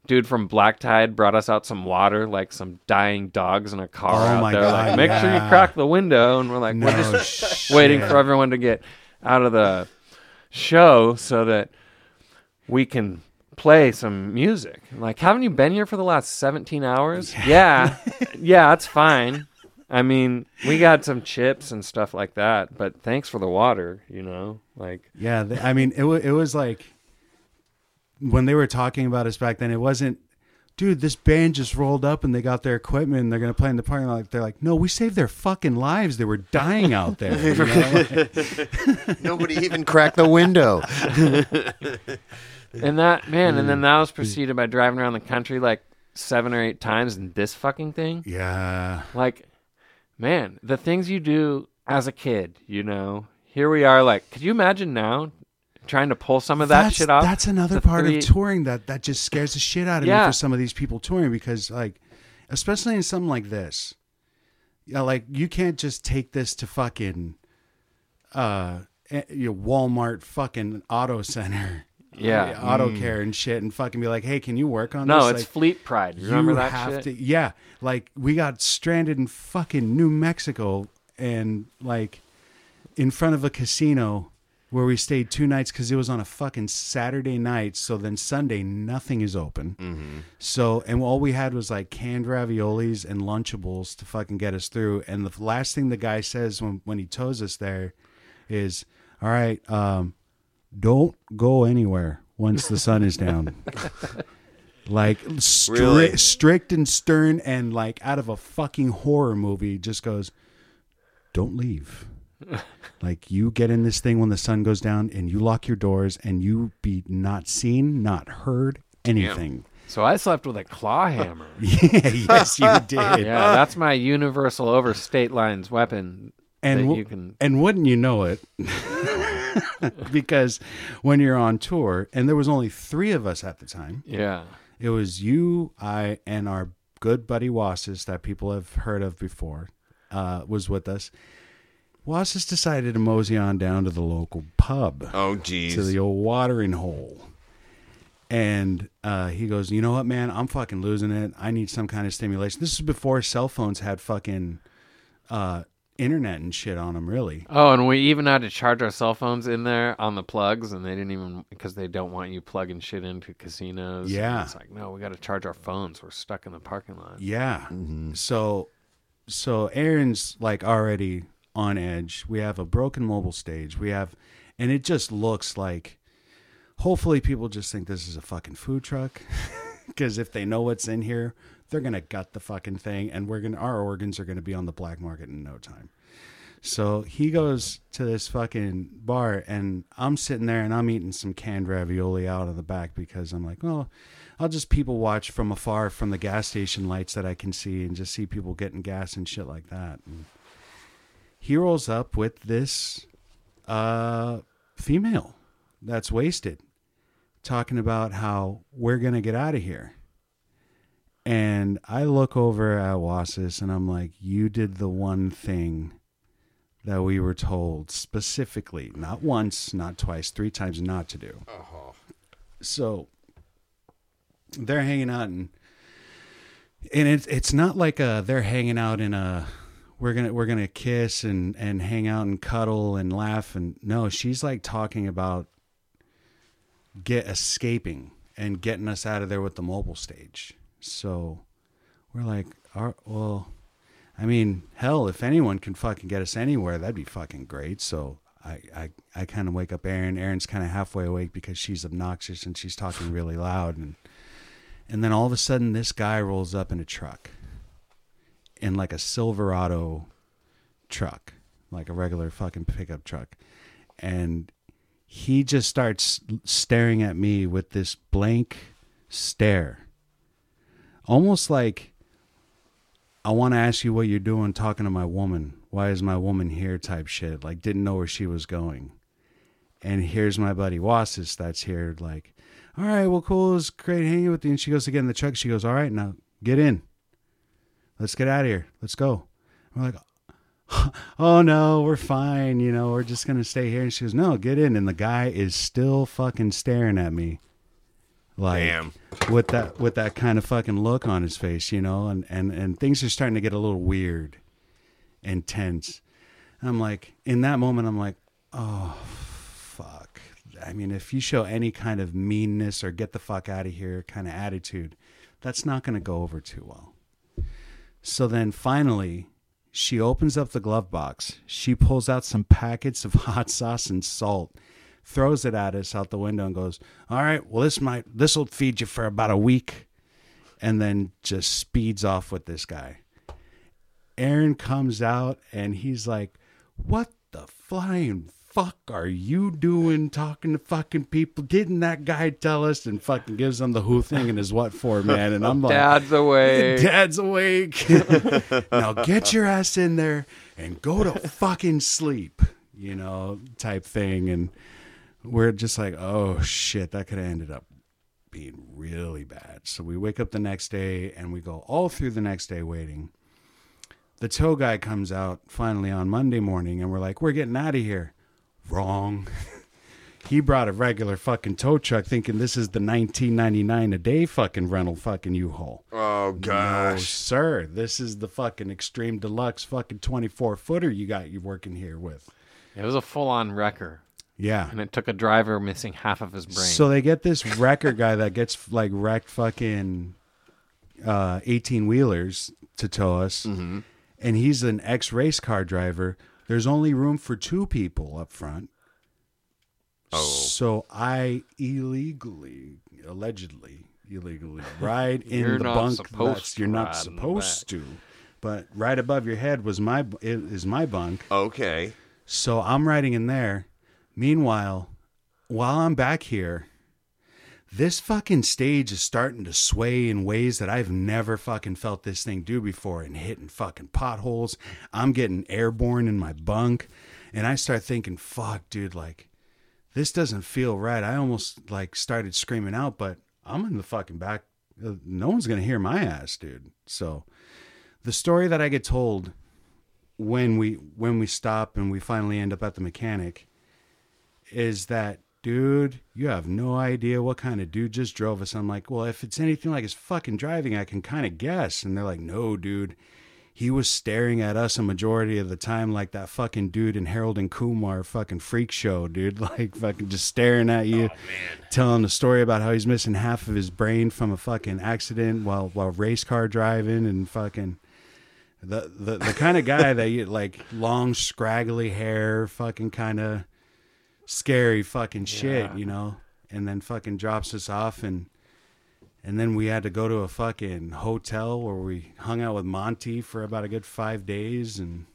Speaker 2: dude from Black Tide brought us out some water, like some dying dogs in a car
Speaker 1: Oh
Speaker 2: out
Speaker 1: my
Speaker 2: there. like,
Speaker 1: God,
Speaker 2: make sure you crack the window, and we're like,
Speaker 1: no
Speaker 2: we're just
Speaker 1: shit.
Speaker 2: waiting for everyone to get out of the show so that we can play some music. Like, haven't you been here for the last 17 hours? Yeah. yeah, that's fine. I mean, we got some chips and stuff like that, but thanks for the water, you know? Like,
Speaker 1: Yeah, th- I mean, it was it was like when they were talking about us back then. It wasn't, dude. This band just rolled up and they got their equipment. and They're gonna play in the parking lot. They're like, no, we saved their fucking lives. They were dying out there. you know? Like,
Speaker 3: Nobody even cracked the window.
Speaker 2: and that, man, and
Speaker 1: Mm.
Speaker 2: then that was preceded by driving around the country like seven or eight times in this fucking thing.
Speaker 1: yeah,
Speaker 2: Like, man, the things you do as a kid, you know? Here we are, like, could you imagine now trying to pull some of that
Speaker 1: that's,
Speaker 2: shit off?
Speaker 1: That's another
Speaker 2: The
Speaker 1: part
Speaker 2: three-
Speaker 1: of touring that that just scares the shit out of me for some of these people touring because like especially in something like this. Yeah, like you can't just take this to fucking uh eh, your Walmart fucking auto center.
Speaker 2: Yeah.
Speaker 1: uh, auto care and shit and fucking be like, "Hey, can you work on
Speaker 2: No,
Speaker 1: this?"
Speaker 2: No, it's
Speaker 1: Like,
Speaker 2: Fleet Pride. You remember
Speaker 1: you
Speaker 2: that
Speaker 1: have
Speaker 2: shit?
Speaker 1: to yeah like we got stranded in fucking new mexico and like in front of a casino where we stayed two nights because it was on a fucking saturday night so then sunday nothing is open
Speaker 3: Mm-hmm.
Speaker 1: so and all we had was like canned raviolis and lunchables to fucking get us through and the last thing the guy says when, when he tows us there is all right um don't go anywhere once the sun is down like stri-
Speaker 3: Really?
Speaker 1: strict and stern and like out of a fucking horror movie just goes don't leave like you get in this thing when the sun goes down and you lock your doors and you be not seen not heard anything
Speaker 2: So I slept with a claw hammer.
Speaker 1: yeah yes you did
Speaker 2: yeah, that's my universal over state lines weapon.
Speaker 1: and
Speaker 2: that
Speaker 1: w-
Speaker 2: you can.
Speaker 1: and wouldn't you know it because when you're on tour and there was only three of us at the time
Speaker 2: Yeah.
Speaker 1: It was you, I, and our good buddy Wassis that people have heard of before uh, was with us. Wassis decided to mosey on down to the local pub
Speaker 3: Oh, geez.
Speaker 1: to the old watering hole. And uh, he goes, You know what, man? I'm fucking losing it. I need some kind of stimulation. This is before cell phones had fucking uh, internet and shit on them, really.
Speaker 2: Oh, and we even had to charge our cell phones in there on the plugs, and they didn't even because they don't want you plugging shit into casinos. And
Speaker 1: Yeah.
Speaker 2: it's like no, we got to charge our phones. We're stuck in the parking lot.
Speaker 1: Yeah. So so Aaron's like already on edge. We have a broken mobile stage. We have and it just looks like hopefully people just think this is a fucking food truck because if they know what's in here, they're to gut the fucking thing and we're to our organs are to be on the black market in no time. So he goes to this fucking bar, and I'm sitting there and I'm eating some canned ravioli out of the back because I'm like, well, I'll just people watch from afar from the gas station lights that I can see and just see people getting gas and shit like that. And he rolls up with this uh, female that's wasted, talking about how we're going to get out of here. And I look over at Wasis and I'm like, you did the one thing that we were told specifically, not once, not twice, three times not to do. So they're hanging out and and it's it's not like a they're hanging out in a we're gonna we're gonna kiss and and hang out and cuddle and laugh and no she's like talking about get escaping and getting us out of there with the mobile stage. So we're like "Our- well i mean hell if anyone can fucking get us anywhere that'd be fucking great. So i i, I kind of wake up aaron aaron's kind of halfway awake because she's obnoxious and she's talking really loud and and then all of a sudden this guy rolls up in a truck in like a silverado truck like a regular fucking pickup truck. And he just starts staring at me with this blank stare. Almost like i want to ask you what you're doing talking to my woman. Why is my woman here? type shit. Like didn't know where she was going. And here's my buddy Wasis that's here like all right well cool. It was great hanging with you. And she goes to get in the truck. She goes all right now get in let's get out of here. Let's go. We're like oh no we're fine you know we're just gonna stay here. And she goes no get in. And the guy is still fucking staring at me like
Speaker 3: Damn.
Speaker 1: with that with that kind of fucking look on his face you know and and and things are starting to get a little weird and tense i'm like in that moment i'm like oh fuck. I mean if you show any kind of meanness or get the fuck out of here kind of attitude that's not going to go over too well so then finally, she opens up the glove box. She pulls out some packets of hot sauce and salt, throws it at us out the window, and goes, "All right, well this might this will feed you for about a week," and then just speeds off with this guy. Aaron comes out and he's like, "What the flying fuck are you doing talking to fucking people? Didn't that guy tell us?" And fucking gives them the who thing and his what for, man. And I'm like,
Speaker 2: Dad's awake.
Speaker 1: Dad's awake. now get your ass in there and go to fucking sleep, you know, type thing. And we're just like, oh shit, that could have ended up being really bad. So we wake up the next day and we go all through the next day waiting. The tow guy comes out finally on Monday morning and we're like, we're getting out of here. Wrong. he brought a regular fucking tow truck thinking this is the 1999 a day fucking rental fucking U-Haul.
Speaker 3: Oh
Speaker 1: No,
Speaker 3: gosh.
Speaker 1: sir. This is the fucking extreme deluxe fucking 24 footer you got you working here with.
Speaker 2: It was a full on wrecker,
Speaker 1: Yeah.
Speaker 2: and it took a driver missing half of his brain.
Speaker 1: So they get this wrecker guy that gets like wrecked fucking uh, 18 wheelers to tow us.
Speaker 3: Mm-hmm.
Speaker 1: And he's an ex race car driver. There's only room for two people up front.
Speaker 3: Oh.
Speaker 1: So I illegally, allegedly, illegally ride in the bunk that's you're not
Speaker 2: ride in the
Speaker 1: supposed to. But right above your head was my is my bunk.
Speaker 3: Okay.
Speaker 1: So I'm riding in there. Meanwhile, while I'm back here, this fucking stage is starting to sway in ways that I've never fucking felt this thing do before and hitting fucking potholes. I'm getting airborne in my bunk. And I start thinking, fuck, dude, like, this doesn't feel right. I almost like started screaming out, but I'm in the fucking back. Uh, No one's going to hear my ass, dude. So the story that I get told when we when we stop and we finally end up at the mechanic is that dude you have no idea what kind of dude just drove us. I'm like well if it's anything like his fucking driving i can kind of guess. And they're like no dude. He was staring at us a majority of the time like that fucking dude in harold and kumar fucking freak show dude. Like fucking just staring at you oh, telling a story about how he's missing half of his brain from a fucking accident while while race car driving and fucking the the, the kind of guy that you like long scraggly hair fucking kind of scary fucking shit
Speaker 2: Yeah.
Speaker 1: you know and then fucking drops us off and and then we had to go to a fucking hotel where we hung out with Monty for about a good five days and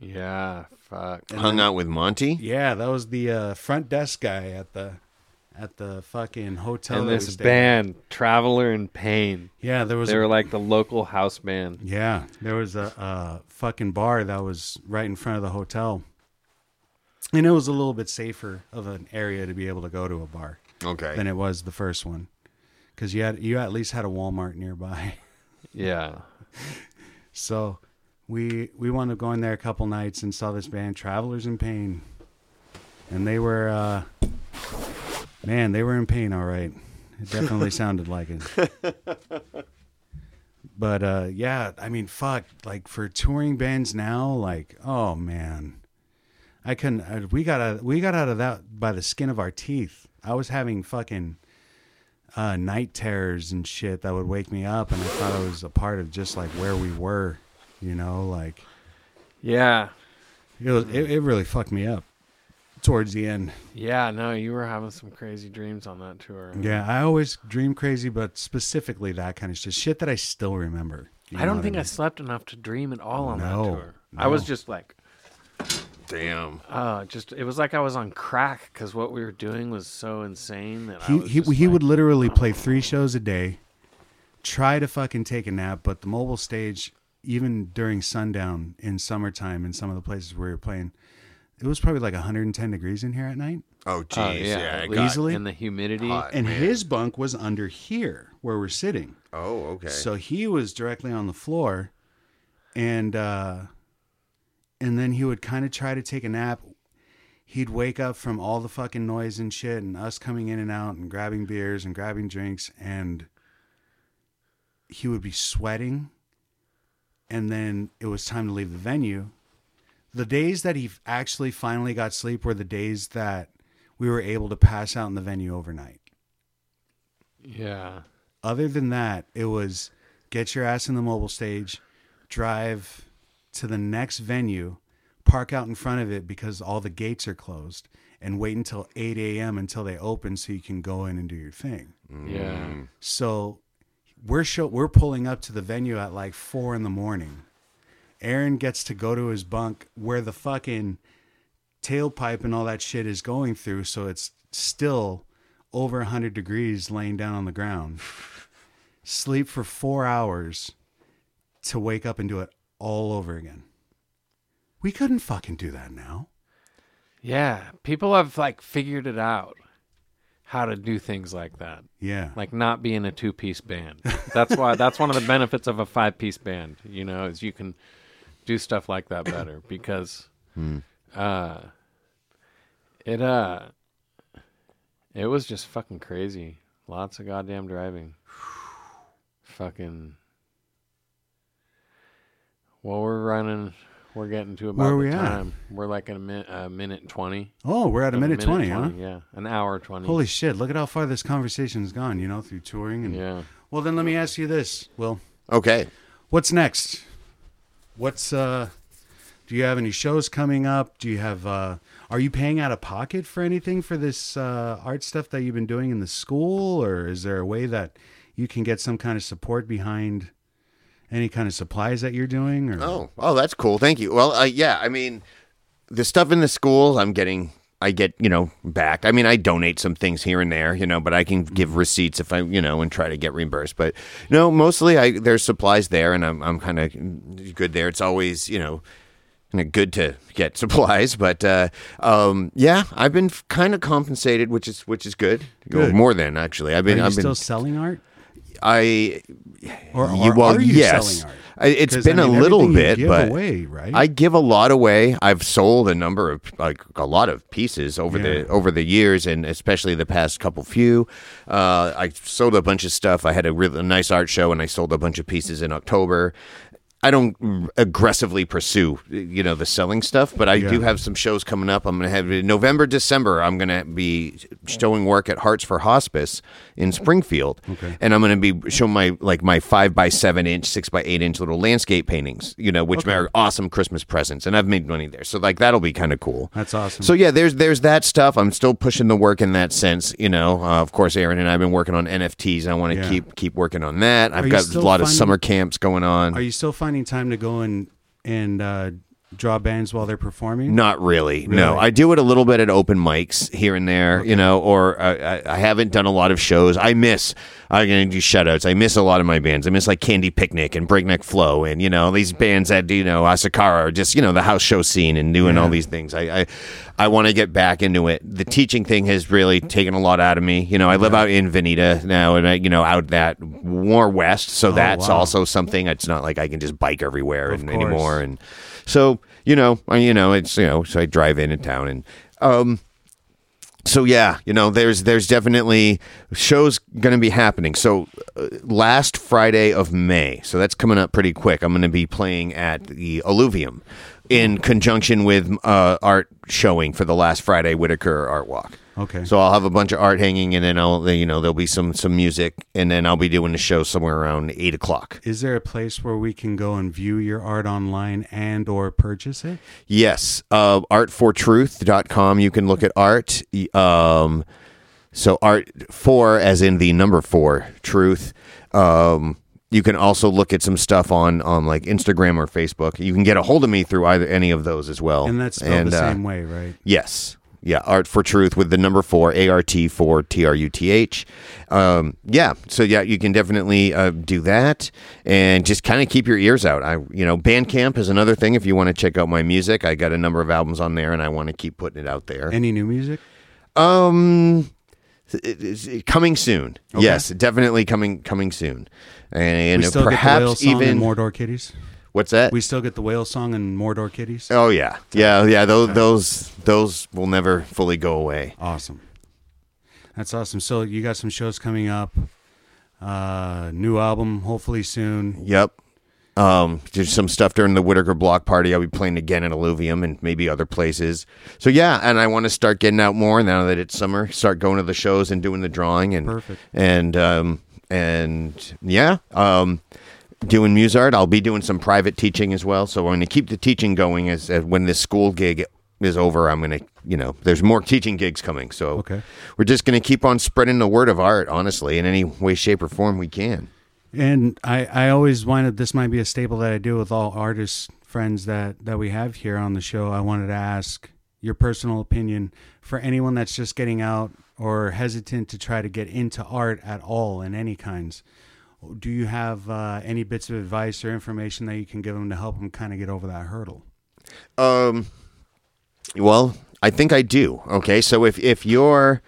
Speaker 2: yeah, fuck.
Speaker 3: Hung out with Monty.
Speaker 1: yeah that was the uh, front desk guy at the at the fucking hotel
Speaker 2: And
Speaker 1: that we
Speaker 2: this
Speaker 1: stayed at.
Speaker 2: band, Traveler in Pain,
Speaker 1: yeah there was
Speaker 2: they
Speaker 1: a
Speaker 2: were like the local house band.
Speaker 1: Yeah, there was a, a fucking bar that was right in front of the hotel. And it was a little bit safer of an area to be able to go to a bar
Speaker 3: Okay.
Speaker 1: than it was the first one. Cuz you had you at least had a Walmart nearby.
Speaker 2: Yeah.
Speaker 1: So we we wound up going there a couple nights and saw this band Travelers in Pain. And they were uh man, they were in pain all right. It definitely sounded like it. But uh yeah, I mean fuck, like for touring bands now, like oh man. I couldn't uh, we got out we got out of that by the skin of our teeth. I was having fucking uh, night terrors and shit that would wake me up, and I thought it was a part of just like where we were, you know, like
Speaker 2: Yeah.
Speaker 1: it was. It, it really fucked me up towards the end.
Speaker 2: Yeah, no, you were having some crazy dreams on that tour.
Speaker 1: Yeah, I always dream crazy, but specifically that kind of shit, shit that I still remember. You
Speaker 2: I don't think I,
Speaker 1: mean?
Speaker 2: slept enough to dream at all on
Speaker 1: No,
Speaker 2: that tour. I was just like,
Speaker 3: Damn.
Speaker 2: uh, just it was like I was on crack because what we were doing was so insane that I
Speaker 1: he
Speaker 2: was
Speaker 1: he he
Speaker 2: like-
Speaker 1: would literally play three shows a day, try to fucking take a nap, but the mobile stage, even during sundown in summertime, in some of the places where we were playing, it was probably like 110 degrees in here at night.
Speaker 3: Oh
Speaker 2: Oh,
Speaker 3: jeez.
Speaker 2: yeah,
Speaker 3: yeah. it got-
Speaker 1: Easily?
Speaker 2: and the humidity.
Speaker 3: Hot.
Speaker 1: And
Speaker 3: man.
Speaker 1: his bunk was under here where we're sitting.
Speaker 3: Oh, okay.
Speaker 1: So he was directly on the floor, and uh, and then he would kind of try to take a nap. He'd wake up from all the fucking noise and shit, and us coming in and out and grabbing beers and grabbing drinks, and he would be sweating. And then it was time to leave the venue. The days that he actually finally got sleep were the days that we were able to pass out in the venue overnight
Speaker 2: yeah.
Speaker 1: other than that, it was get your ass in the mobile stage, drive to the next venue, park out in front of it because all the gates are closed, and wait until 8 a.m. until they open so you can go in and do your thing. Mm.
Speaker 2: Yeah.
Speaker 1: So we're show, we're pulling up to the venue at like four in the morning. Aaron gets to go to his bunk where the fucking tailpipe and all that shit is going through, so it's still over 100 degrees laying down on the ground. Sleep for four hours to wake up and do it all over again. We couldn't fucking do that now.
Speaker 2: Yeah. People have like figured it out. how to do things like that.
Speaker 1: Yeah.
Speaker 2: Like not being a two piece band. That's why that's one of the benefits of a five piece band, you know, is you can do stuff like that better because uh it uh it was just fucking crazy. Lots of goddamn driving. fucking well we're running we're getting to about
Speaker 1: Where are
Speaker 2: the
Speaker 1: we at?
Speaker 2: time. We're like in a minute a minute and twenty.
Speaker 1: oh, we're at a minute, 20, huh?
Speaker 2: Yeah. An hour twenty.
Speaker 1: Holy shit, look at how far this conversation's gone, you know, through touring and
Speaker 2: yeah.
Speaker 1: Well, then let me ask you this. Will,
Speaker 3: Okay.
Speaker 1: what's next? What's uh do you have any shows coming up? Do you have uh are you paying out of pocket for anything for this uh art stuff that you've been doing in the school or is there a way that you can get some kind of support behind any kind of supplies that you're doing or
Speaker 3: Oh, oh, that's cool. Thank you. Well, uh, yeah, I mean, the stuff in the schools, I'm getting. I get you know back. I mean, I donate some things here and there, you know, but I can give receipts if I you know and try to get reimbursed. But no, mostly I there's supplies there, and I'm I'm kind of good there. It's always you know. Good to get supplies, but uh, um, yeah, I've been kind of compensated, which is which is good.
Speaker 1: Good.
Speaker 3: more than actually. I've been.
Speaker 1: are you
Speaker 3: I've
Speaker 1: still
Speaker 3: been
Speaker 1: selling art?
Speaker 3: I
Speaker 1: Or,
Speaker 3: you-
Speaker 1: or
Speaker 3: well,
Speaker 1: are you
Speaker 3: yes.
Speaker 1: selling art?
Speaker 3: It's been
Speaker 1: I mean,
Speaker 3: a little bit,
Speaker 1: give
Speaker 3: but
Speaker 1: away, right?
Speaker 3: I give a lot away. I've sold a number of like a lot of pieces over
Speaker 1: Yeah.
Speaker 3: the over the years, and especially the past couple few. Uh, I sold a bunch of stuff. I had a really nice art show, and I sold a bunch of pieces in October. I don't aggressively pursue, you know, the selling stuff, but I do have some shows coming up. I'm going to have in November, December. I'm going to be showing work at Hearts for Hospice in Springfield,
Speaker 1: Okay.
Speaker 3: and I'm going to be showing my like my five by seven inch, six by eight inch little landscape paintings, you know, which are awesome Christmas presents, and I've made money there, so like that'll be kind of cool.
Speaker 1: That's awesome.
Speaker 3: So yeah, there's there's that stuff. I'm still pushing the work in that sense. You know, uh, of course, Aaron and I've been working on NFTs. I want to
Speaker 1: Yeah.
Speaker 3: keep keep working on that. I've got a lot of summer camps going on.
Speaker 1: Are you still finding time to go and and uh, draw bands while they're performing?
Speaker 3: Not really. No, I do it a little bit at open mics here and there, you know, or I, I haven't done a lot of shows. I miss. I'm gonna do shout outs. I miss a lot of my bands. I miss like Candy Picnic and Breakneck Flow and you know these bands that you know Asakara or just you know the house show scene and doing all these things. I I, I want to get back into it. The teaching thing has really taken a lot out of me. You know, I live out in Veneta now, and I you know out that more west, so oh, that's
Speaker 1: Oh, wow.
Speaker 3: also something. It's not like I can just bike everywhere and, anymore and. So you know, I, you know, it's you know, so I drive in and town, and um, so yeah, you know, there's there's definitely shows going to be happening. So uh, last Friday of May, so that's coming up pretty quick. I'm going to be playing at the Alluvium in conjunction with uh, art showing for the last Friday Whiteaker Art Walk.
Speaker 1: Okay.
Speaker 3: So I'll have a bunch of art hanging, and then I'll you know there'll be some some music, and then I'll be doing the show somewhere around eight o'clock.
Speaker 1: Is there a place where we can go and view your art online and or purchase it?
Speaker 3: Yes, uh, artfortruth.com. You can look at art. Um, so art for, as in the number four, truth. Um, you can also look at some stuff on on like Instagram or Facebook. You can get a hold of me through either any of those as well.
Speaker 1: And that's spelled
Speaker 3: And,
Speaker 1: the
Speaker 3: uh,
Speaker 1: same way, right?
Speaker 3: Yes. Yeah, Art for Truth with the number four, A R T for T R U T H. Um, yeah, so yeah, you can definitely uh, do that and just kind of keep your ears out. I, you know, Bandcamp is another thing if you want to check out my music. I got a number of albums on there, and I want to keep putting it out there.
Speaker 1: Any new music?
Speaker 3: Um, it- it's- it- coming soon.
Speaker 1: Okay.
Speaker 3: Yes, definitely coming coming soon, and,
Speaker 1: we still get the
Speaker 3: perhaps even
Speaker 1: and Mordor Kitties.
Speaker 3: What's that?
Speaker 1: We still get the whale song and Mordor Kitties.
Speaker 3: oh yeah, yeah, yeah. Those those those will never fully go away.
Speaker 1: Awesome. That's awesome. So you got some shows coming up. Uh, new album hopefully soon.
Speaker 3: Yep. Um, there's some stuff during the Whiteaker Block Party. I'll be playing again at Alluvium and maybe other places. So yeah, and I want to start getting out more now that it's summer. Start going to the shows and doing the drawing and
Speaker 1: Perfect.
Speaker 3: and um and yeah, um, doing muse art. I'll be doing some private teaching as well. So I'm going to keep the teaching going as, as when this school gig is over. I'm going to you know there's more teaching gigs coming. So
Speaker 1: Okay.
Speaker 3: we're just going to keep on spreading the word of art, honestly, in any way, shape, or form we can.
Speaker 1: And I, I always wanted this might be a staple that I do with all artists friends that that we have here on the show. I wanted to ask your personal opinion for anyone that's just getting out or hesitant to try to get into art at all in any kinds. Do you have uh, any bits of advice or information that you can give them to help them kind of get over that hurdle?
Speaker 3: Um, well, I think I do. Okay, so if if you're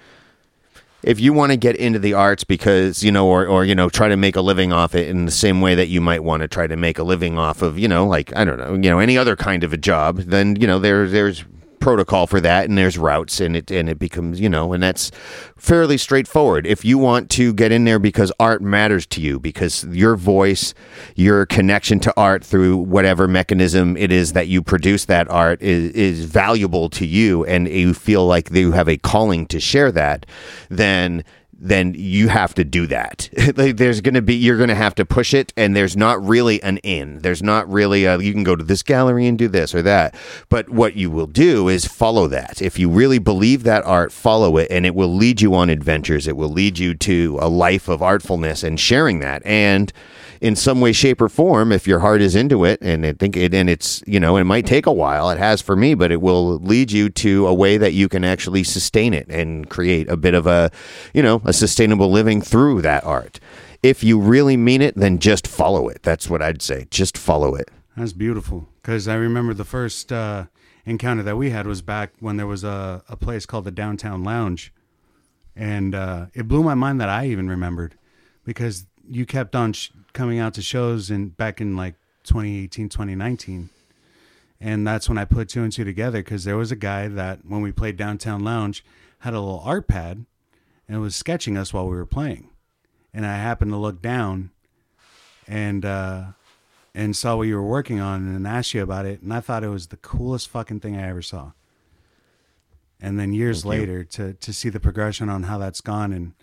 Speaker 3: if you want to get into the arts because you know or, or you know try to make a living off it in the same way that you might want to try to make a living off of you know like i don't know you know any other kind of a job then you know there there's protocol for that and there's routes and it and it becomes you know and that's fairly straightforward. If you want to get in there because art matters to you because your voice your connection to art through whatever mechanism it is that you produce that art is is valuable to you and you feel like you have a calling to share that then then you have to do that. Like, there's going to be you're going to have to push it, and there's not really an in. There's not really a you can go to this gallery and do this or that. But what you will do is follow that. If you really believe that art, follow it, and it will lead you on adventures. It will lead you to a life of artfulness and sharing that. And in some way, shape, or form, if your heart is into it, and I think it, and it's you know, it might take a while. It has for me, but it will lead you to a way that you can actually sustain it and create a bit of a, you know, a sustainable living through that art. If you really mean it, then just follow it. That's what I'd say. Just follow it.
Speaker 1: That's beautiful. Because I remember the first uh, encounter that we had was back when there was a, a place called the Downtown Lounge. And uh, it blew my mind that I even remembered because you kept on sh- coming out to shows in back in like 2018, 2019. And that's when I put two and two together because there was a guy that when we played Downtown Lounge had a little art pad and was sketching us while we were playing. And I happened to look down and uh, and saw what you were working on and asked you about it. And I thought it was the coolest fucking thing I ever saw. And then years
Speaker 3: Thank you.
Speaker 1: later to to see the progression on how that's gone and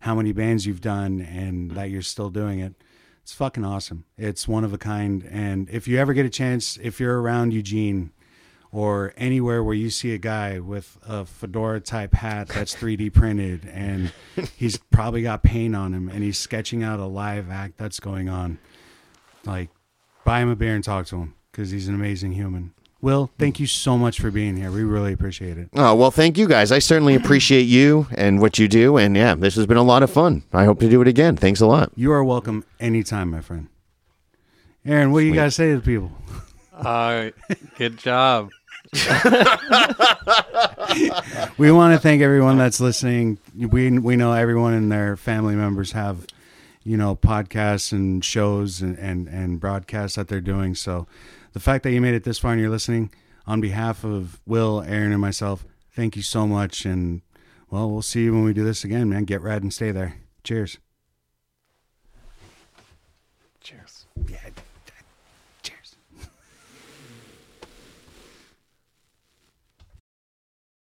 Speaker 1: how many bands you've done and that you're still doing it. It's fucking awesome. It's one of a kind. And if you ever get a chance, if you're around Eugene or anywhere where you see a guy with a fedora type hat that's 3D printed and he's probably got paint on him and he's sketching out a live act that's going on, like buy him a beer and talk to him because he's an amazing human. Will, thank you so much for being here. We really appreciate it.
Speaker 3: Oh, well, thank you guys. I certainly appreciate you and what you do. And yeah, this has been a lot of fun. I hope to do it again. Thanks a lot.
Speaker 1: You are welcome anytime, my friend. Aaron, what do you
Speaker 3: Sweet.
Speaker 1: got to say to the people?
Speaker 2: Uh, good job.
Speaker 1: we want to thank everyone that's listening. We we know everyone and their family members have, you know, podcasts and shows and, and, and broadcasts that they're doing. So the fact that you made it this far and you're listening, on behalf of Will, Aaron, and myself, thank you so much. And well, we'll see you when we do this again, man. Get rad and stay there. Cheers.